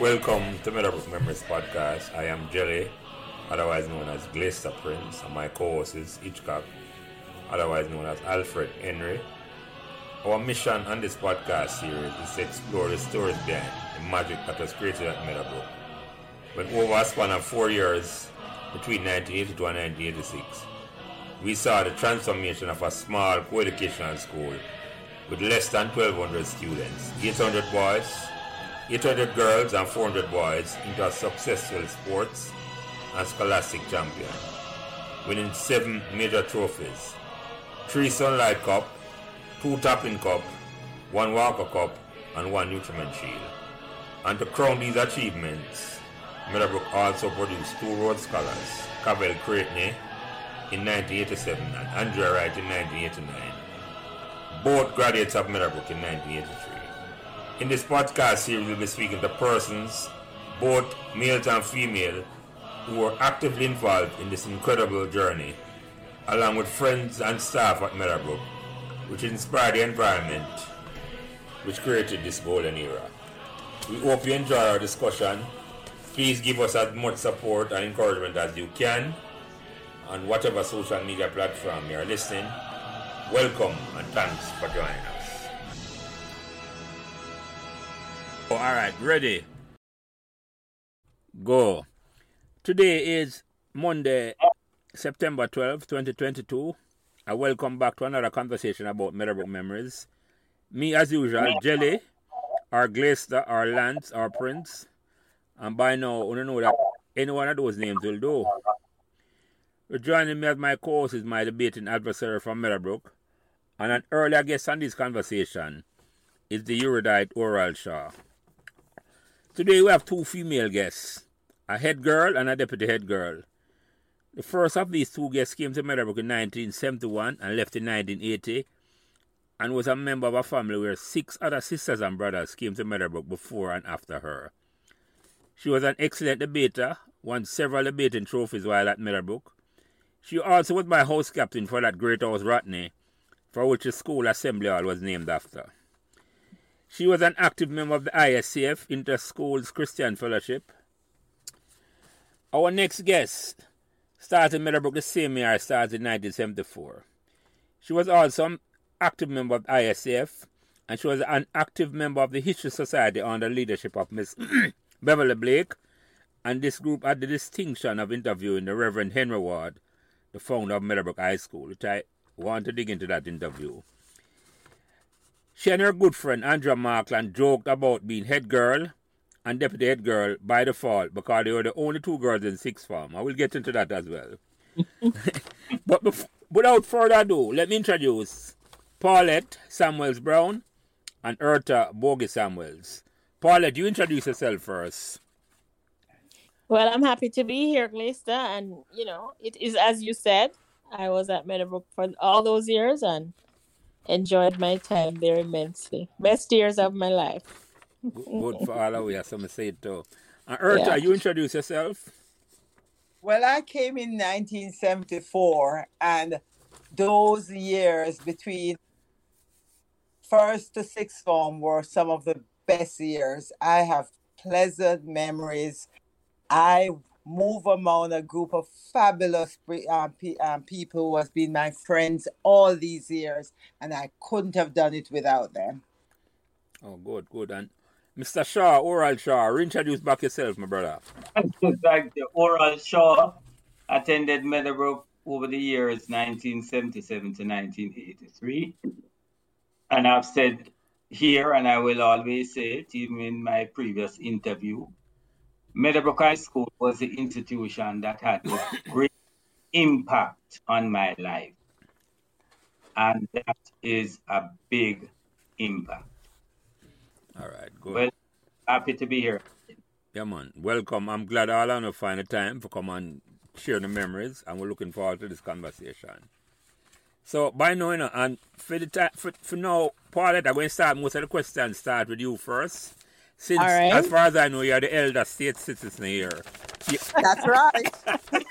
Welcome to Meadowbrook Memories Podcast. I am Jelly, otherwise known as Glaister Prince, and my co-host is Hitchcock, otherwise known as Alfred Henry. Our mission on this podcast series is to explore the stories behind the magic that was created at Meadowbrook. When over a span of four years, between 1982 and 1986, we saw the transformation of a small co-educational school with less than 1,200 students, 800 boys, 800 girls and 400 boys into a successful sports and scholastic champion, winning seven major trophies, three Sunlight Cup, two Tapping Cup, one Walker Cup, and one Nutriment Shield. And to crown these achievements, Meadowbrook also produced two Rhodes Scholars, Cavell Creighton in 1987 and Andrea Wright in 1989. Both graduates of Meadowbrook in 1983. In this podcast series, we'll be speaking to persons, both males and female, who were actively involved in this incredible journey, along with friends and staff at Meadowbrook, which inspired the environment which created this golden era. We hope you enjoy our discussion. Please give us as much support and encouragement as you can on whatever social media platform you are listening. Welcome and thanks for joining us. Oh, all right, ready? Go. Today is Monday, September 12, 2022. I welcome back to another conversation about Meadowbrook memories. Me, as usual, Jelly, our Glaister, our Lance, our Prince. And by now, you know that any one of those names will do. Joining me at my co-host is my debating adversary from Meadowbrook, and an earlier guest on this conversation is the erudite Oral Shaw. Today we have two female guests, a head girl and a deputy head girl. The first of these two guests came to Meadowbrook in 1971 and left in 1980, and was a member of a family where six other sisters and brothers came to Meadowbrook before and after her. She was an excellent debater, won several debating trophies while at Meadowbrook, she also was my house captain for that great house Rodney, for which the school assembly hall was named after. She was an active member of the ISCF, Inter-Schools Christian Fellowship. Our next guest started Meadowbrook the same year I started in 1974. She was also an active member of the ISCF, and she was an active member of the History Society under the leadership of Miss Beverly Blake, and this group had the distinction of interviewing the Reverend Henry Ward, the founder of Meadowbrook High School, which I want to dig into that interview. She and her good friend Andrea Markland joked about being head girl and deputy head girl by default because they were the only two girls in sixth form. I will get into that as well. but bef- without further ado, let me introduce Paulette Samuels Brown and Eartha Bogie Samuels. Paulette, you introduce yourself first. Well, I'm happy to be here, Glaister, and you know, it is as you said. I was at Meadowbrook for all those years and enjoyed my time there immensely. Best years of my life. Good for all of you, some say it too. And Eartha, yeah. you introduce yourself. Well, I came in 1974, and those years between first to sixth form were some of the best years. I have pleasant memories I move among a group of fabulous um, um, people who has been my friends all these years, and I couldn't have done it without them. Oh, good, good. And Mr. Shaw, Oral Shaw, reintroduce back yourself, my brother. Thank you. Oral Shaw attended Meadowbrook over the years 1977 to 1983. And I've said here, and I will always say it, even in my previous interview, Meadowbrook High School was the institution that had a great impact on my life. And that is a big impact. All right, good. Well, happy to be here. Yeah, man. Welcome. I'm glad all you find the time for come and share the memories, and we're looking forward to this conversation. So, by now, you know, and for, the ta- for, for now, Paulette, I'm going to start most of the questions start with you first. Since, right. as far as I know, you're the elder state citizen here. That's right.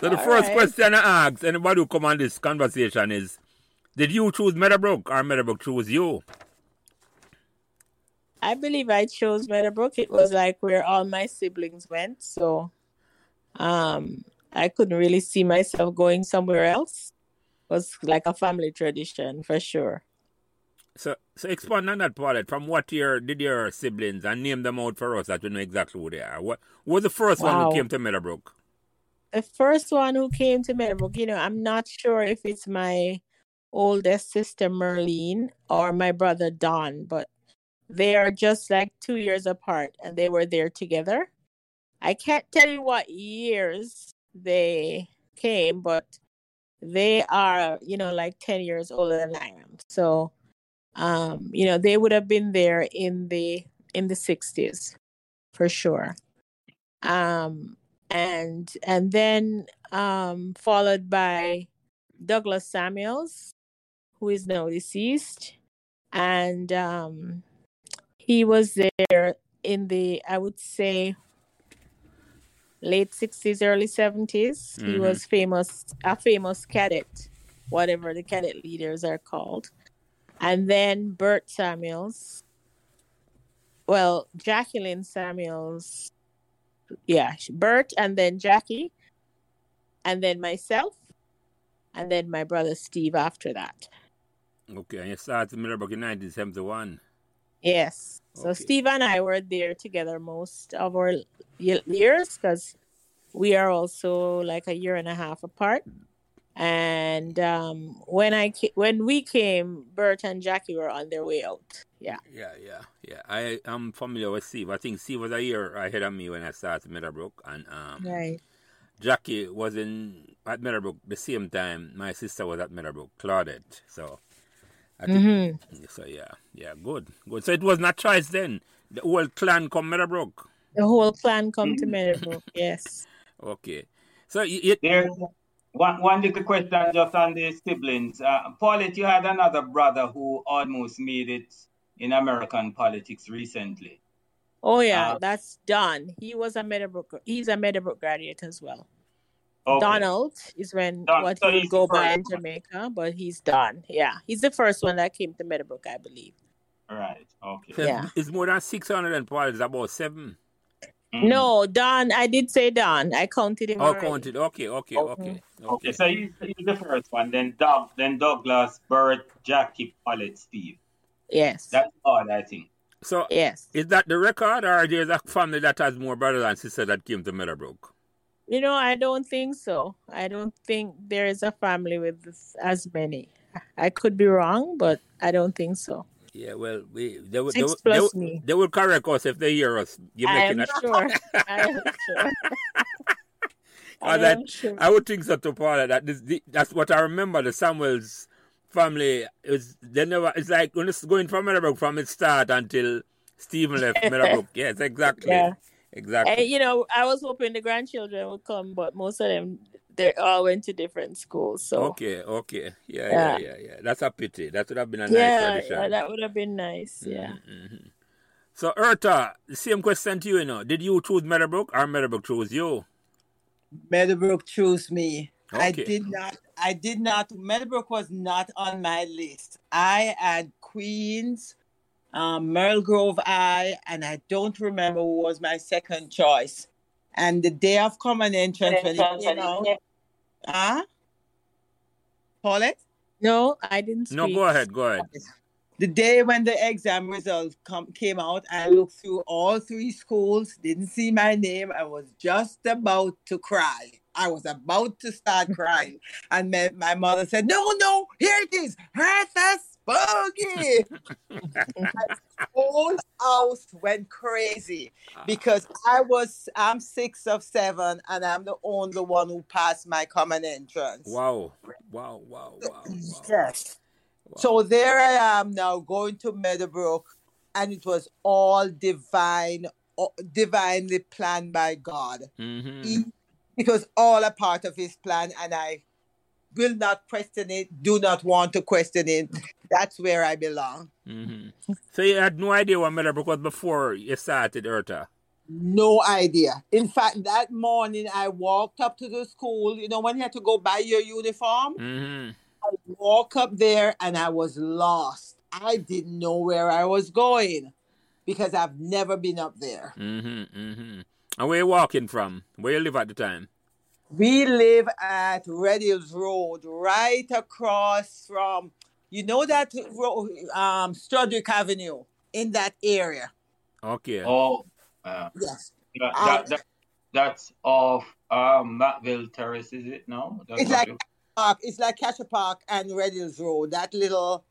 so the All first right. question I ask anybody who come on this conversation is, did you choose Meadowbrook or Meadowbrook choose you? I believe I chose Meadowbrook. It was like where all my siblings went, so um, I couldn't really see myself going somewhere else. It was like a family tradition for sure. So, so expand on that, Paulette. From what year did your siblings and name them out for us that we know exactly who they are? What, was the first wow. one who came to Meadowbrook? The first one who came to Meadowbrook, you know, I'm not sure if it's my oldest sister Merlene or my brother Don, but they are just like two years apart and they were there together. I can't tell you what years they came, but they are, you know, like 10 years older than I am. So, um, you know, they would have been there in the in the 60s for sure. Um, and and then um, followed by Douglas Samuels, who is now deceased, and um, he was there in the I would say late 60s early 70s mm-hmm. he was famous a famous cadet whatever the cadet leaders are called and then bert samuels well jacqueline samuels yeah bert and then jackie and then myself and then my brother steve after that okay and you started in Meadowbrook in 1971 Yes. So okay. Steve and I were there together most of our years because we are also like a year and a half apart. And um, when I when we came, Bert and Jackie were on their way out. Yeah. Yeah, yeah, yeah. I am familiar with Steve. I think Steve was a year ahead of me when I started Meadowbrook, and um, right. Jackie was in at Meadowbrook the same time. My sister was at Meadowbrook, Claudette. So I think, mm-hmm. So yeah, yeah, good, good. So it was not choice then. The whole clan come Meadowbrook. The whole clan come to Meadowbrook. Yes. Okay. So you, there's one one little question just on the siblings. Uh, Paulette, you had another brother who almost made it in American politics recently. Oh yeah, uh, that's Don. He was a Meadowbrook. He's a Meadowbrook graduate as well. Okay. Donald is when Don, what so he go by in Jamaica, but he's done. Yeah, he's the first one that came to Meadowbrook, I believe. All right. Okay. So yeah. It's more than six hundred and Paul is about seven. Mm-hmm. No, Don. I did say Don. I counted him. Oh, already. counted. Okay, okay, okay, okay. Okay, so he's, he's the first one. Then Doug, then Douglas, Bert, Jackie, Paulette, Steve. Yes. That's all I think. So yes, is that the record, or there's a family that has more brothers and sisters that came to Meadowbrook? You know, I don't think so. I don't think there is a family with as many. I could be wrong, but I don't think so. Yeah, well, we they will, they, will, they, will, they will correct us if they hear us. You're I am sure. I am sure. I, that, am sure. I would think so too, Paula. That this, that's what I remember. The Samuels family is they never. It's like when it's going from Meadowbrook from its start until Stephen left Meadowbrook. yes, exactly. Yeah. Exactly. And, you know, I was hoping the grandchildren would come, but most of them they all went to different schools. So okay, okay, yeah, yeah, yeah, yeah. yeah. That's a pity. That would have been a nice yeah, tradition. Yeah, that would have been nice. Yeah. Mm-hmm. So Eartha, the same question to you. You know, did you choose Meadowbrook or Meadowbrook chose you? Meadowbrook chose me. Okay. I did not. I did not. Meadowbrook was not on my list. I had Queens, um, Merle Grove I, and I don't remember who was my second choice. And the day of common entrance, when it came out, ah, uh, Paulette? No, I didn't. Speak. No, go ahead. Go ahead. The day when the exam results come, came out, I looked through all three schools, didn't see my name. I was just about to cry. I was about to start crying. And my, my mother said, No, no, here it is. Eartha Bogie. whole house went crazy ah. because I was I'm six of seven and I'm the only one who passed my common entrance. Wow. Wow, wow, wow. wow. Yes. Wow. So there I am now going to Meadowbrook and it was all divine divinely planned by God. Mm-hmm. It was all a part of his plan and I will not question it, do not want to question it. That's where I belong. Mm-hmm. So you had no idea what Meadowbrook was before you started Eartha? No idea. In fact, that morning I walked up to the school. You know, when you had to go buy your uniform, mm-hmm. I walk up there and I was lost. I didn't know where I was going. because I've never been up there. Mm-hmm. Mm-hmm. And where you walking from? Where you live at the time? We live at Red Hills Road, right across from, you know that road, um, Strudwick Avenue in that area. Okay. Oh, uh, Yes. that, Um, that, that, that's off um, Matville Terrace, is it? No? That's It's like it. Park. It's like Cassia Park and Red Hills Road. That little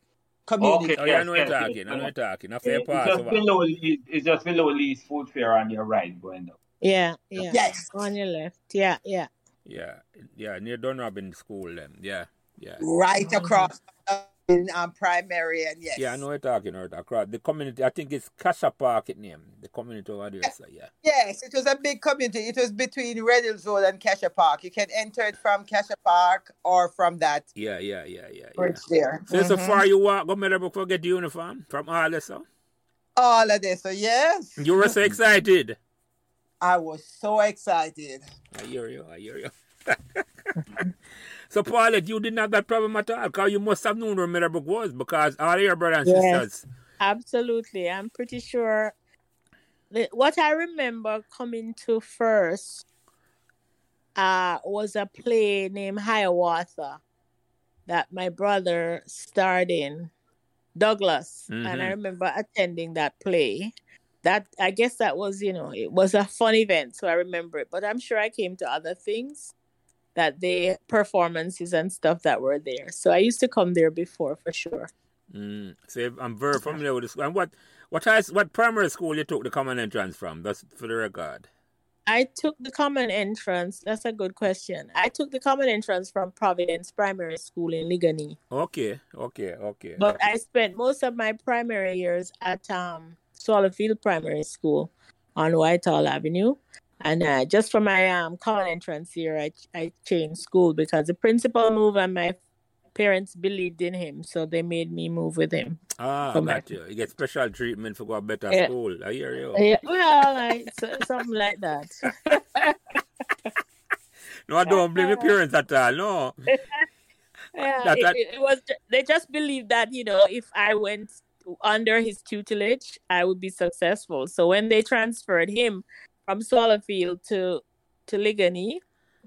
community. Okay. Oh, yeah, I Yes, know you're yes, talking. yes. I know you're talking. A fair It's just over. below Lee's, it's just below Lee's food fair on your right going down. Yeah, yeah. Yes. On your left. Yeah, yeah. Yeah. Yeah, near Dunrobin School then. Yeah. Yeah. Right across in um, primary and yes. Yeah, I know you're talking about across the community. I think it's Cassia Park it name. The community over there. So yeah. Yes, it was a big community. It was between Red Hills Road and Cassia Park. You can enter it from Cassia Park or from that Yeah, yeah, yeah, yeah, yeah. there. So so Mhm. far you walk go Meadowbrook for get the uniform from all this. So All of this. So yes, you were so excited. I was so excited. I hear you. I hear you. so, Paulette, you didn't have that problem at all because you must have known where Meadowbrook was because all your brothers and Yes. sisters. Absolutely. I'm pretty sure what I remember coming to first uh, was a play named Hiawatha that my brother starred in, Douglas. And I Mhm. remember attending that play. That I guess that was, you know, it was a fun event, so I remember it. But I'm sure I came to other things that they performances and stuff that were there. So I used to come there before for sure. Mm. So I'm very familiar with this. And what what high, what primary school you took the common entrance from? That's for the record. I took the common entrance. That's a good question. I took the common entrance from Providence Primary School in Liguanea, Okay, okay, okay. but I spent most of my primary years at um, Swallowfield Primary School on Whitehall Avenue. And uh, just for my um, common entrance year, I, I changed school because the principal moved and my parents believed in him. So they made me move with him. ah, for my- got you. You get special treatment for go a better Yeah. school. I hear you. Yeah, well, I, so, something like that. No, I don't blame your parents at all. No. Yeah, That- that- it- it was. They just believed that you know, if I went under his tutelage, I would be successful. So when they transferred him from Swallowfield to to Liguanea,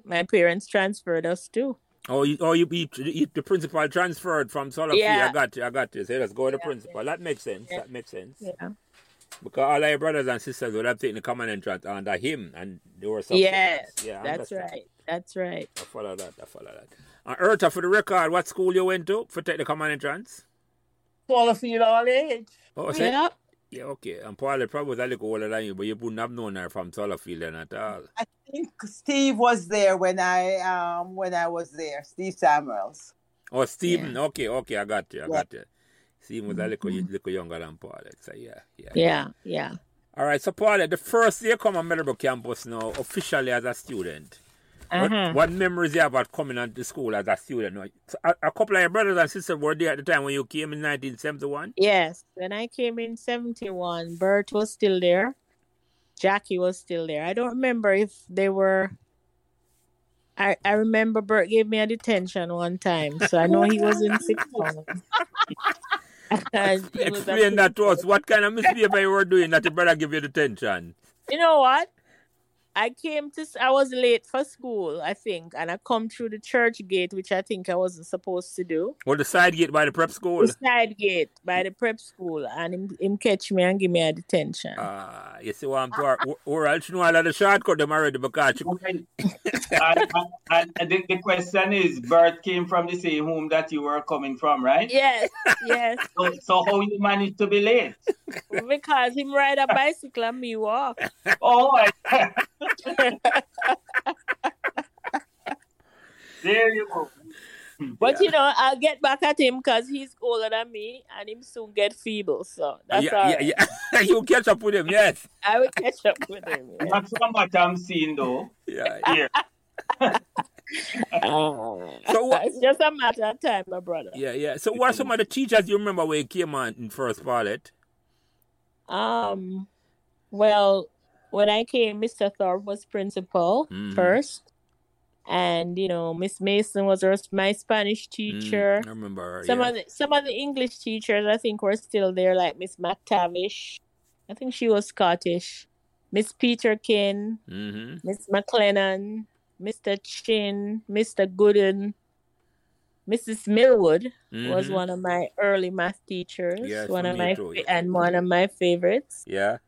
my parents transferred us too. Oh, you, oh, you, you, you the principal transferred from Solomon. Yeah. I got you. I got you. So let's go to the Yeah, principal. That makes sense. Yeah. That makes sense. Yeah. Because all our brothers and sisters would have taken the common entrance under him, and they were some. Yes, yeah, that's right. That's right. I follow that. I follow that. And Eartha, for the record, what school you went to for take the common entrance? Swallowfield all age. Oh, say, Yeah. yeah, okay. And Paul probably was a little older than you, but you wouldn't have known her from Swallowfield then at all. I think Steve was there when I um when I was there. Steve Samuels. Oh, Stephen. Okay, okay, I got you. I Yeah. got you. Stephen was a little, little younger than Paul. So yeah, yeah. Yeah. Yeah. All right, so Paul, the first day you come on Meadowbrook campus now, officially as a student, what, Uh-huh. what memories you have about coming onto school as a student? A, a couple of your brothers and sisters were there at the time when you came in 1971? Yes. When I came in '71, Bert was still there. Jackie was still there. I don't remember if they were. I I remember Bert gave me a detention one time, so I know he was in sixth form. And he was a Explain that to us. What kind of misbehavior you were doing that your brother gave you detention? You know what? I came to. I was late for school, I think, and I come through the church gate, which I think I wasn't supposed to do. Or the side gate by the prep school? The side gate by the prep school, and him, him catch me and give me a detention. Ah, you see what I'm doing? Or else you know all of the shortcut them already because you, and, and, and the, the question is, Bert came from the same home that you were coming from, right? yes, yes, So, so how you managed to be late? because him ride a bicycle and me walk. Oh, I- there you go. But you know, I'll get back at him because he's older than me, and him soon get feeble. So that's yeah, all yeah, right. yeah. you catch up with him, yes. I will catch up with him. yeah. Not from what I'm seeing, though. Yeah. Here. So what- it's just a matter of time, my brother. Yeah, yeah. So what are some of the teachers you remember when you came on in first pilot? Um, well, when I came, Mr. Thorpe was principal Mhm. first, and you know, Miss Mason was my Spanish teacher. Mm, I remember her. Some yeah. of the some of the English teachers I think were still there, like Miss McTavish. I think she was Scottish. Miss Peterkin, Mm-hmm. Miss McLennan, Mr. Chin, Mr. Gooden, Mrs. Millwood was Mhm. one of my early math teachers. Yes, one of my too, yeah. and one of my favorites. Yeah.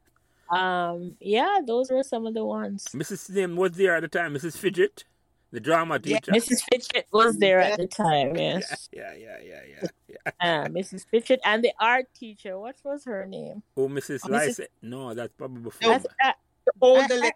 Um, yeah, those were some of the ones. Mrs. name was there at the time, Mrs. Fidget, the drama Yeah. teacher. Mrs. Fidget was there at the time, yes. Yeah, yeah, yeah, yeah. yeah. Uh, Mrs. Fidget and the art teacher. What was her name? Oh, Mrs. Mrs. Lice. No, that's probably before. No. That's, uh, The older I- lady.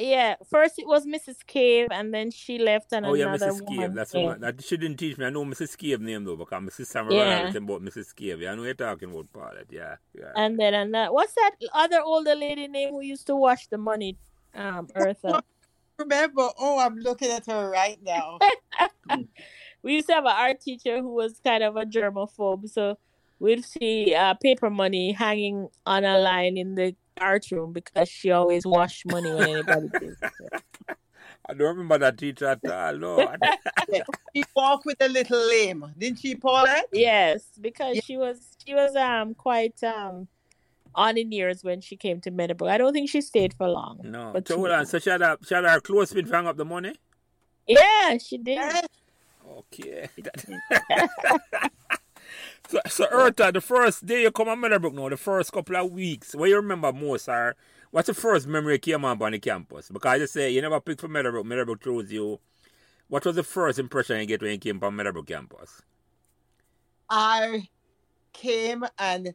Yeah, first it was Mrs. Cave, and then she left, and Oh yeah, another Mrs. Cave. one. That's the came. one. That she didn't teach me. I know Mrs. Cave name though, because Mrs. Samurai Yeah. was about Mrs. Cave. Yeah, I know you're talking about Paulette. Yeah, yeah. And then another. What's that other older lady name who used to wash the money? Um, Eartha. Remember? Oh, I'm looking at her right now. we used to have an art teacher who was kind of a germaphobe, so we'd see uh, paper money hanging on a line in the art room because she always washed money when anybody did. I don't remember that teacher at all. No. She walked with a little lame, didn't she, Paulette? Yes, because Yeah. she was she was um quite um on in years when she came to Meadowbrook. I don't think she stayed for long. no. But So she hold on. So she had, a, she had her clothespin to hang up the money? Yeah, she did. Okay. so, so Eartha, the first day you come on Meadowbrook now, the first couple of weeks, what you remember most are, what's the first memory you came up on the campus? Because you say you never picked for Meadowbrook, Meadowbrook chose you. What was the first impression you get when you came from Meadowbrook campus? I came and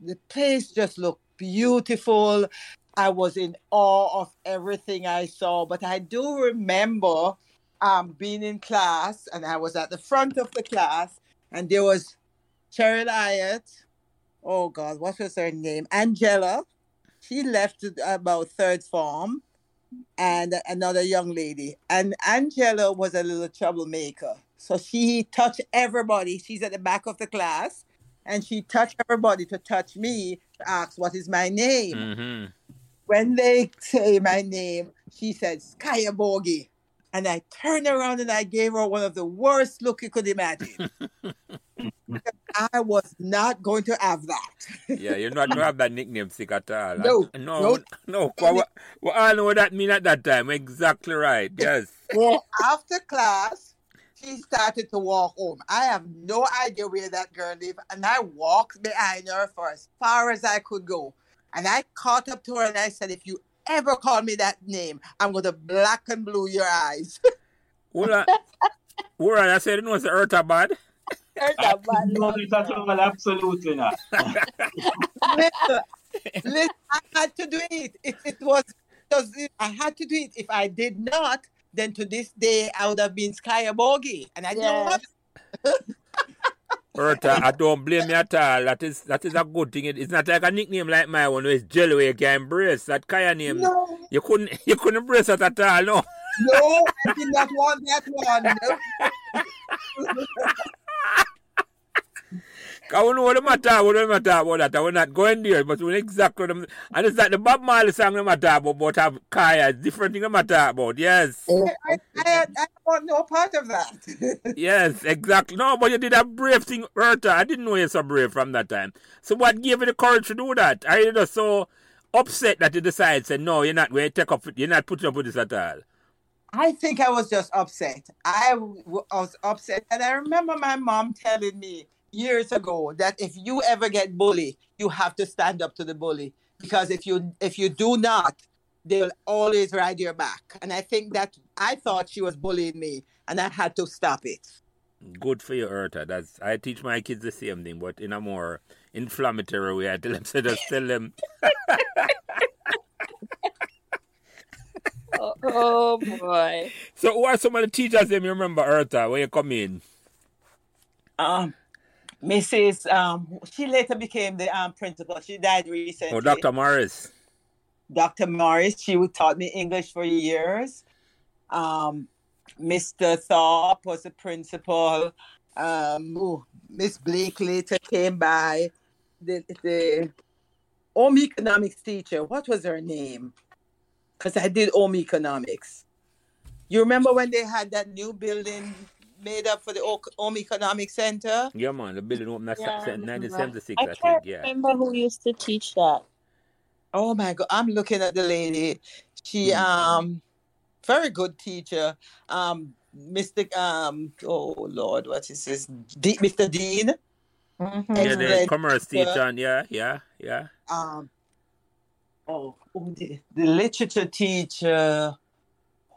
the place just looked beautiful. I was in awe of everything I saw, but I do remember um, being in class and I was at the front of the class and there was Cheryl Ayat. Oh God, what was her name? Angela. She left about third form and another young lady. And Angela was a little troublemaker. So she touched everybody. She's at the back of the class and she touched everybody to touch me to ask what is my name. Mm-hmm. When they say my name, she said Skya Bogie. And I turned around and I gave her one of the worst look you could imagine. I was not going to have that. Yeah, you're not going to have that nickname sick at all. No, no, no. no. What I know what that mean at that time. Exactly right. Yes. Well, after class, she started to walk home. I have no idea where that girl lived, and I walked behind her for as far as I could go. And I caught up to her and I said, "If you ever call me that name, I'm going to black and blue your eyes." Hold on. Hold. I said, it was Eartha bad. Heard I bad know luck this at now. all, absolutely not. listen, listen, I had to do it. It, it was because I had to do it. If I did not, then to this day I would have been Skya Bogie, and I didn't Yes. want. Eartha, uh, I don't blame you at all. That is that is a good thing. It- It's not like a nickname like my one where it's jelly where you can embrace. That Kaya name. No, You couldn't you couldn't embrace it at all, no. no, I did not want that one. No. Cause we know what the matter, what the matter about that. We're not going there, but we exactly them, and it's like the Bob Marley song the matter about, but have Kaya, different thing the matter about. Yes. I, I, I, I want no part of that. Yes, exactly. No, but you did a brave thing, Eartha. I didn't know you're so brave from that time. So what gave you the courage to do that? Are you just so upset that you decided, say, no, you're not going to take up, you're not putting up with this at all? I think I was just upset. I w- was upset. And I remember my mom telling me years ago that if you ever get bullied, you have to stand up to the bully. Because if you if you do not, they'll always ride your back. And I think that I thought she was bullying me and I had to stop it. Good for you, Eartha. That's I teach my kids the same thing, but in a more inflammatory way. I tell them, so just tell them, Oh, oh boy. so who are some of the teachers them you remember, Eartha, when you come in? Um Mrs. Um she later became the um principal. She died recently. Oh, Dr. Morris. Dr. Morris, she taught me English for years. Um, Mr. Thorpe was the principal. Um, Miss Blake later came by. The, the home economics teacher, what was her name? Because I did home economics. You remember when they had that new building made up for the O- home economics center? Yeah, man, the building opened in Yeah, I remember. 1976, I I can't think. Yeah. remember who used to teach that. Oh my God, I'm looking at the lady. She um very good teacher. Um Mr. Um oh Lord, what is this? D- Mr. Dean. Mhm. Yeah, the Excellent. commerce teacher. teacher. and Yeah, yeah, yeah. Um oh, oh, the, the literature teacher.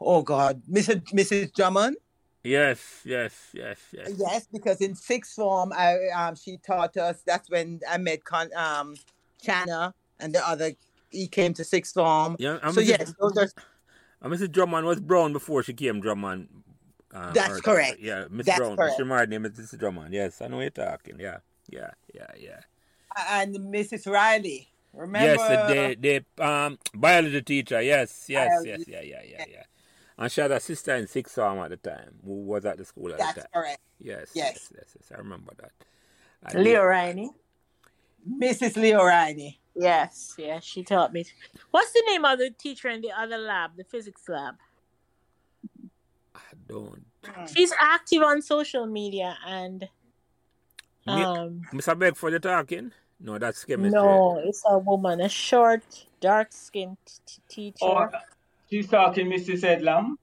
Oh God, Mrs. Mrs. Drummond. Yes, yes, yes, yes. Yes, because in sixth form, I um she taught us. That's when I met Con um Chana and the other. He came to sixth form. Yeah, and So Mrs. yes, those are and Mrs. Drummond was Brown before she came Drummond. Uh, That's correct. Yeah, Miss That's Brown. correct. She married Mrs. Drummond. Yes, I know you're talking. Yeah, yeah, yeah, yeah. and Mrs. Riley. Remember? Yes, the, the, the um biology teacher. Yes, yes, yes, yeah, yeah, yeah, yeah. And she had a sister in sixth form at the time who was at the school at the That's correct. Yes, Yes. yes, yes, yes. I remember that. I Leo did- Riney. Mrs. Leo Riley. Yes, yes, she taught me. What's the name of the teacher in the other lab, the physics lab? I don't. She's active on social media and Me- um Mr. Beckford, you talking? No, that's chemistry. no, it's a woman, a short, dark skinned t- teacher. Or she's talking Mrs. Headlam.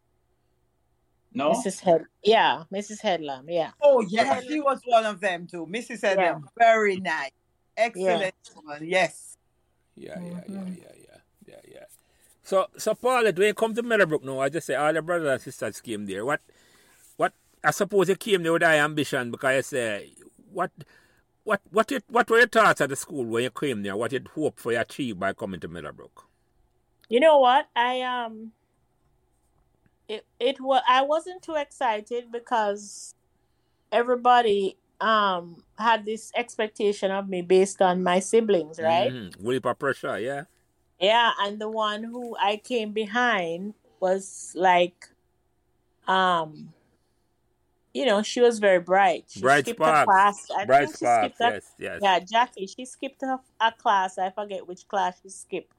No? Mrs. Head yeah, Mrs. Headlam, yeah. Oh, yes, she was one of them too. Mrs. Edam, very nice. Excellent woman. Yes. Yeah, yeah, yeah, Mhm. yeah, yeah, yeah, yeah. So, so Paulette, when you come to Meadowbrook now, I just say all your brothers and sisters came there. What, what? I suppose you came there with high ambition because you say, what, what, what, you, what were your thoughts at the school when you came there? What you hope for you achieve by coming to Meadowbrook? You know what? I um it it was I wasn't too excited because everybody um had this expectation of me based on my siblings, right? Mm-hmm. Pressure, yeah. Yeah, and the one who I came behind was like um you know, she was very bright. She Bright skipped a spark. class. I Bright think she spark, skipped a yes, yes. yeah, Jackie. She skipped a, a class. I forget which class she skipped.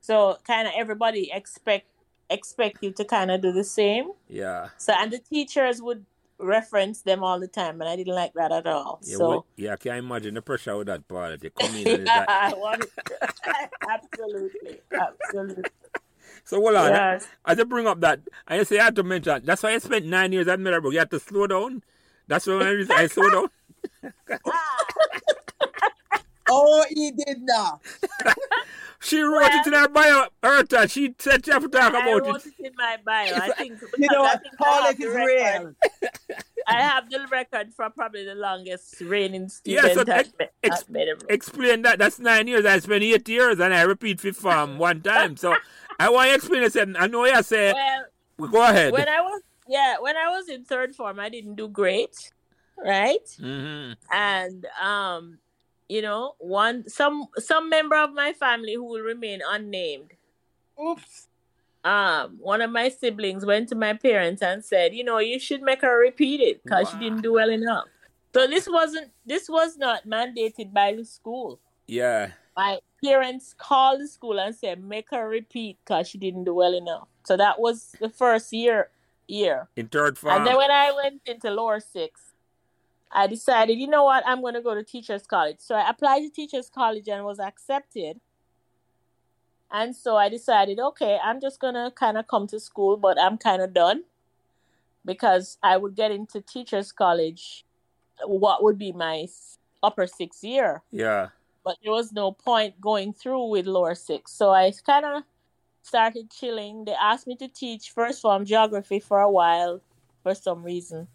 So kind of everybody expect expect you to kind of do the same. Yeah. So and the teachers would reference them all the time, and I didn't like that at all. Yeah, so well, yeah, I can imagine the pressure with that part. You come in yeah, like, I wanted absolutely, absolutely. so hold on. Yes. I just bring up that I say I had to mention that's why I spent nine years at Meadowbrook. You had to slow down. That's why I, I slow down. Oh, he did not. She wrote it in her bio. Eartha, she said she have to talk I about wrote it. it in my bio. I think You know I what? think I Paul, have is real. I have the record for probably the longest reigning Yeah, student so at, ex- ex- Explain that. That's nine years. I spent eight years and I repeat fifth form one time. So I want to explain it. Said, I know you say, Well, go ahead. when I was yeah, when I was in third form, I didn't do great, right? hmm And um, you know, one some some member of my family who will remain unnamed. Oops. Um, one of my siblings went to my parents and said, you know, you should make her repeat it because she didn't do well enough. So this wasn't this was not mandated by the school. Yeah. My parents called the school and said, make her repeat because she didn't do well enough. So that was the first year year. In third form. And then when I went into lower six, I decided, you know what, I'm going to go to teachers college. So I applied to teachers college and was accepted. And so I decided, okay, I'm just going to kind of come to school, but I'm kind of done because I would get into teachers college, what would be my upper sixth year yeah. but there was no point going through with lower six. So I kind of started chilling. They asked me to teach first form geography for a while for some reason,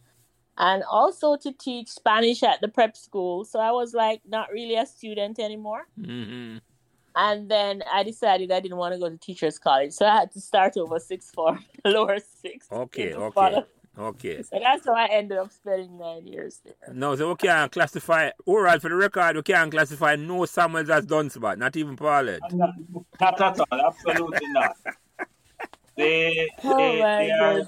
and also to teach Spanish at the prep school. So I was like not really a student anymore. hmm And then I decided I didn't want to go to teachers college, so I had to start over sixth form, lower six. Okay, in okay. fall. Okay. So that's how I ended up spending nine years there. No, so we can't classify, oral for the record, we can't classify no Samuels as Dunsbot, not even Paulette. Not, not at all. Absolutely not. They, Oh they, my they, are,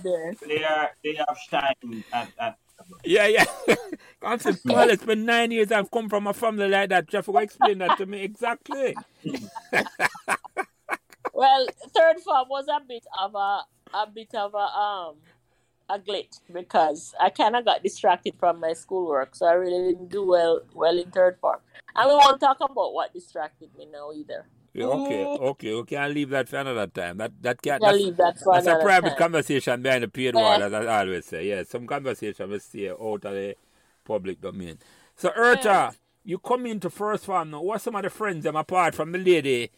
they are they have shine at, at Yeah, yeah. I'm saying, Paulette spent nine years, I've come from a family like that. Jeff, will explain that to me exactly. Well, third form was a bit of a a bit of a um a glitch because I kind of got distracted from my schoolwork, so I really didn't do well well in third form. And we won't talk about what distracted me now either. Yeah, okay, okay, we can leave that for another time. That that can I'll that's, leave that for that's a private time. conversation behind the paid Yeah. wall, as I always say. Yeah, some conversation we stay out of the public domain. So Eartha, you come into first farm now. What some of the friends them apart from the lady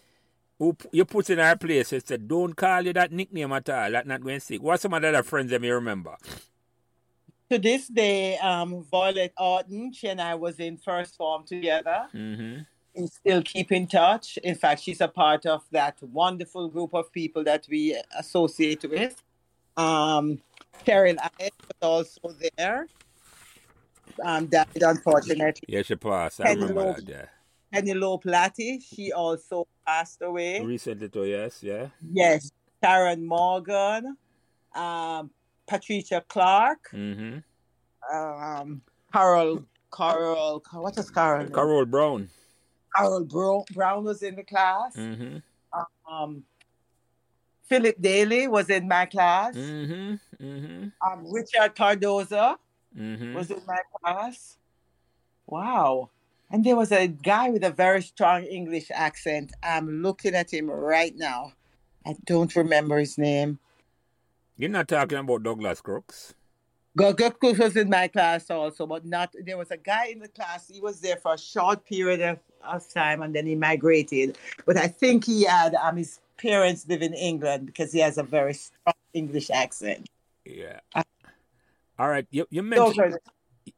who you put in her place and said, Don't call you that nickname at all, that not going sick. What some of the other friends them you remember? To this day, um, Violet Orton, she and I was in first form together. Mm-hmm. We still keep in touch. In fact, she's a part of that wonderful group of people that we associate with. Um, Cheryl Ayet was also there. Um, died unfortunately. Yeah, she passed. I Penny remember that, yeah. Penelope Latti, she also passed away. Recently too, yes, yeah. Yes, Sharon Morgan, um, Patricia Clark, Mm-hmm. um, Carol, Carol, what is Carol? Carol Brown. Carol Bro- Brown was in the class. Mm-hmm. Um, Philip Daly was in my class. Mm-hmm. Mm-hmm. Um, Richard Cardoza Mm-hmm. was in my class. Wow. And there was a guy with a very strong English accent. I'm looking at him right now. I don't remember his name. You're not talking about Douglas Crooks. Guguk was in my class also, but not. There was a guy in the class. He was there for a short period of, of time, and then he migrated. But I think he had um his parents live in England because he has a very strong English accent. Yeah. Uh, All right. You you mentioned the-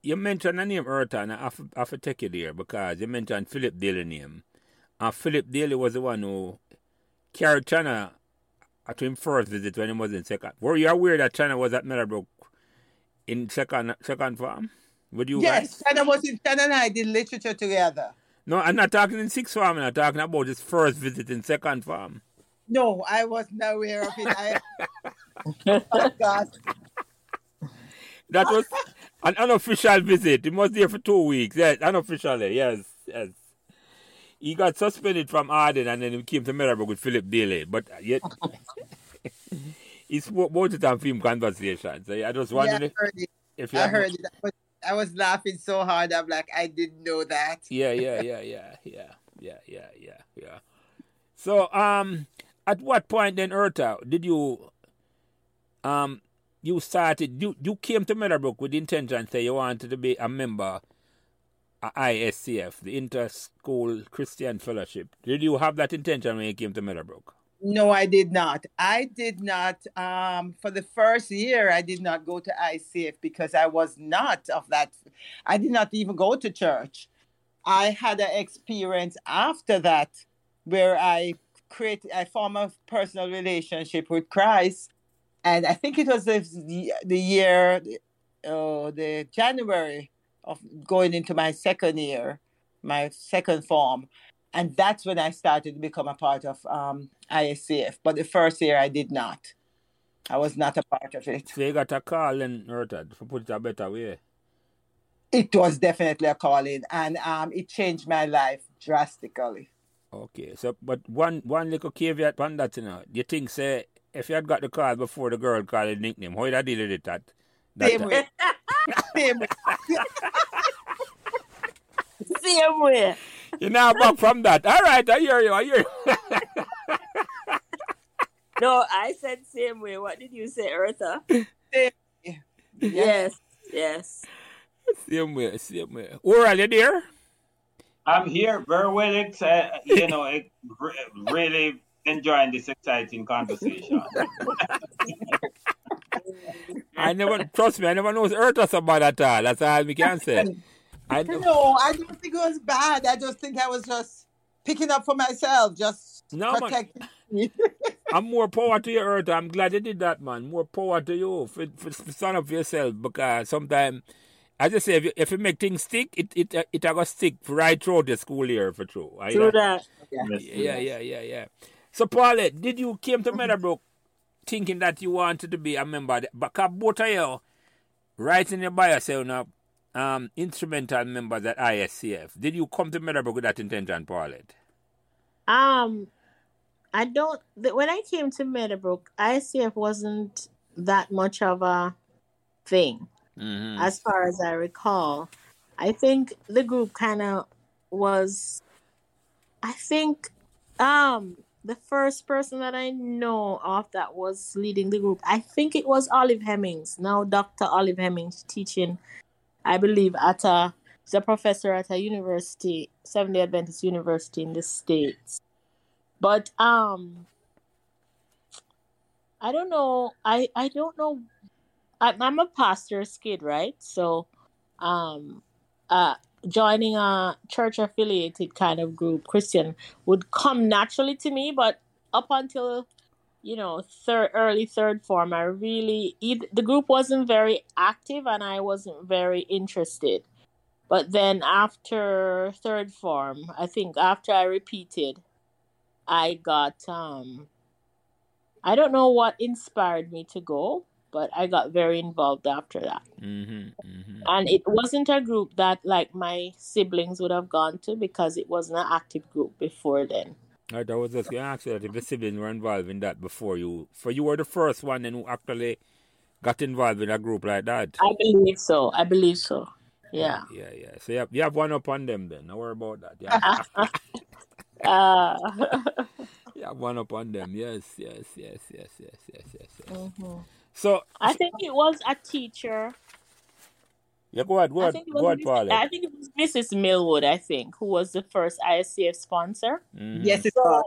you mentioned a name Eartha, and I have, I have to take you there because you mentioned Philip Daly name. And Philip Daly was the one who carried China to him first visit when he was in second. Were you aware that China was at Meadowbrook in second second farm? Would you yes, guys? China was in China and I did literature together. No, I'm not talking in sixth farm. I'm not talking about his first visit in second farm. No, I was not aware of it. I, oh God. That was an unofficial visit. He was there for two weeks. Yes, unofficially. Yes, yes. He got suspended from Ardenne and then he came to Meadowbrook with Philip Daly. But yet, he spoke about it film conversation. So I just Yeah, wondering I if, heard it. if you I heard it. I was, I was laughing so hard. I'm like, I didn't know that. Yeah, yeah, yeah, yeah, yeah, yeah, yeah, yeah, yeah. So, um, at what point then, Eartha, did you, um, you started, you, you came to Meadowbrook with the intention say you wanted to be a member of ISCF, the Inter-School Christian Fellowship. Did you have that intention when you came to Meadowbrook? No, I did not. I did not. Um, for the first year, I did not go to ICF because I was not of that. I did not even go to church. I had an experience after that where I create, I formed a personal relationship with Christ, and I think it was the the year, uh, the January of going into my second year, my second form and that's when I started to become a part of um, ISCF. But the first year I did not. I was not a part of it. So you got a call then, Eartha, to put it a better way. It was definitely a calling, and um, it changed my life drastically. Okay, so, but one one little caveat on that, you know, you think, say, if you had got the call before the girl called the nickname, how would I deal with it that? that Same time? way. Same way. Same way. You're now back from that. All right, I hear you. I hear you. No, I said same way. What did you say, Eartha? Yeah. Yes, yes. same way, same way. Oral, you there? I'm here, very well excited. Uh, you know, ex- re- really enjoying this exciting conversation. I never, trust me, I never knows Earth or somebody at all. That's all we can say. I know. No, I don't think it was bad. I just think I was just picking up for myself, just No, man. protecting me. I'm more power to you, Earth. I'm glad you did that, man. More power to you for, for, for stand up for yourself because sometimes, as I say, if you, if you make things stick, it it uh, it will stick right through the school year for true. I- True that. Yes, Yeah, yeah, yeah, yeah. So, Paulette, did you came to Meadowbrook thinking that you wanted to be a member? But 'cause both of you, right in your bio, say, you know, um, instrumental members at ISCF. Did you come to Meadowbrook with that intention, Paulette? Um, I don't. The, when I came to Meadowbrook, ICF wasn't that much of a thing, Mm-hmm. as far as I recall. I think the group kind of was. I think Um, the first person that I know of that was leading the group, I think it was Olive Hemmings. Now, Dr. Olive Hemmings teaching, I believe, at a a professor at a university, Seventh Day Adventist University in the states. But um, I don't know. I I don't know. I, I'm a pastor's kid, right? So, um, uh, joining a church affiliated kind of group, Christian, would come naturally to me. But up until you know third early third form, I really the group wasn't very active, and I wasn't very interested. But then after third form, I think after I repeated, I got um I don't know what inspired me to go, but I got very involved after that. Mm-hmm. Mm-hmm. And it wasn't a group that like my siblings would have gone to because it wasn't an active group before then. Right, I was just going to ask you that if the siblings were involved in that before you. For you were the first one then who actually got involved in a group like that. I believe so. I believe so. Yeah. Yeah, yeah. So you have, you have one up on them then. Don't worry about that. Yeah. Uh, you have one up on them. Yes, yes, yes, yes, yes, yes, yes, yes. mhm. So, I think it was a teacher. Yeah, go ahead, go I ahead, think it go was ahead, Miss, I think it was Mrs. Millwood, I think, who was the first ISCF sponsor. Mm-hmm. Yes, it was.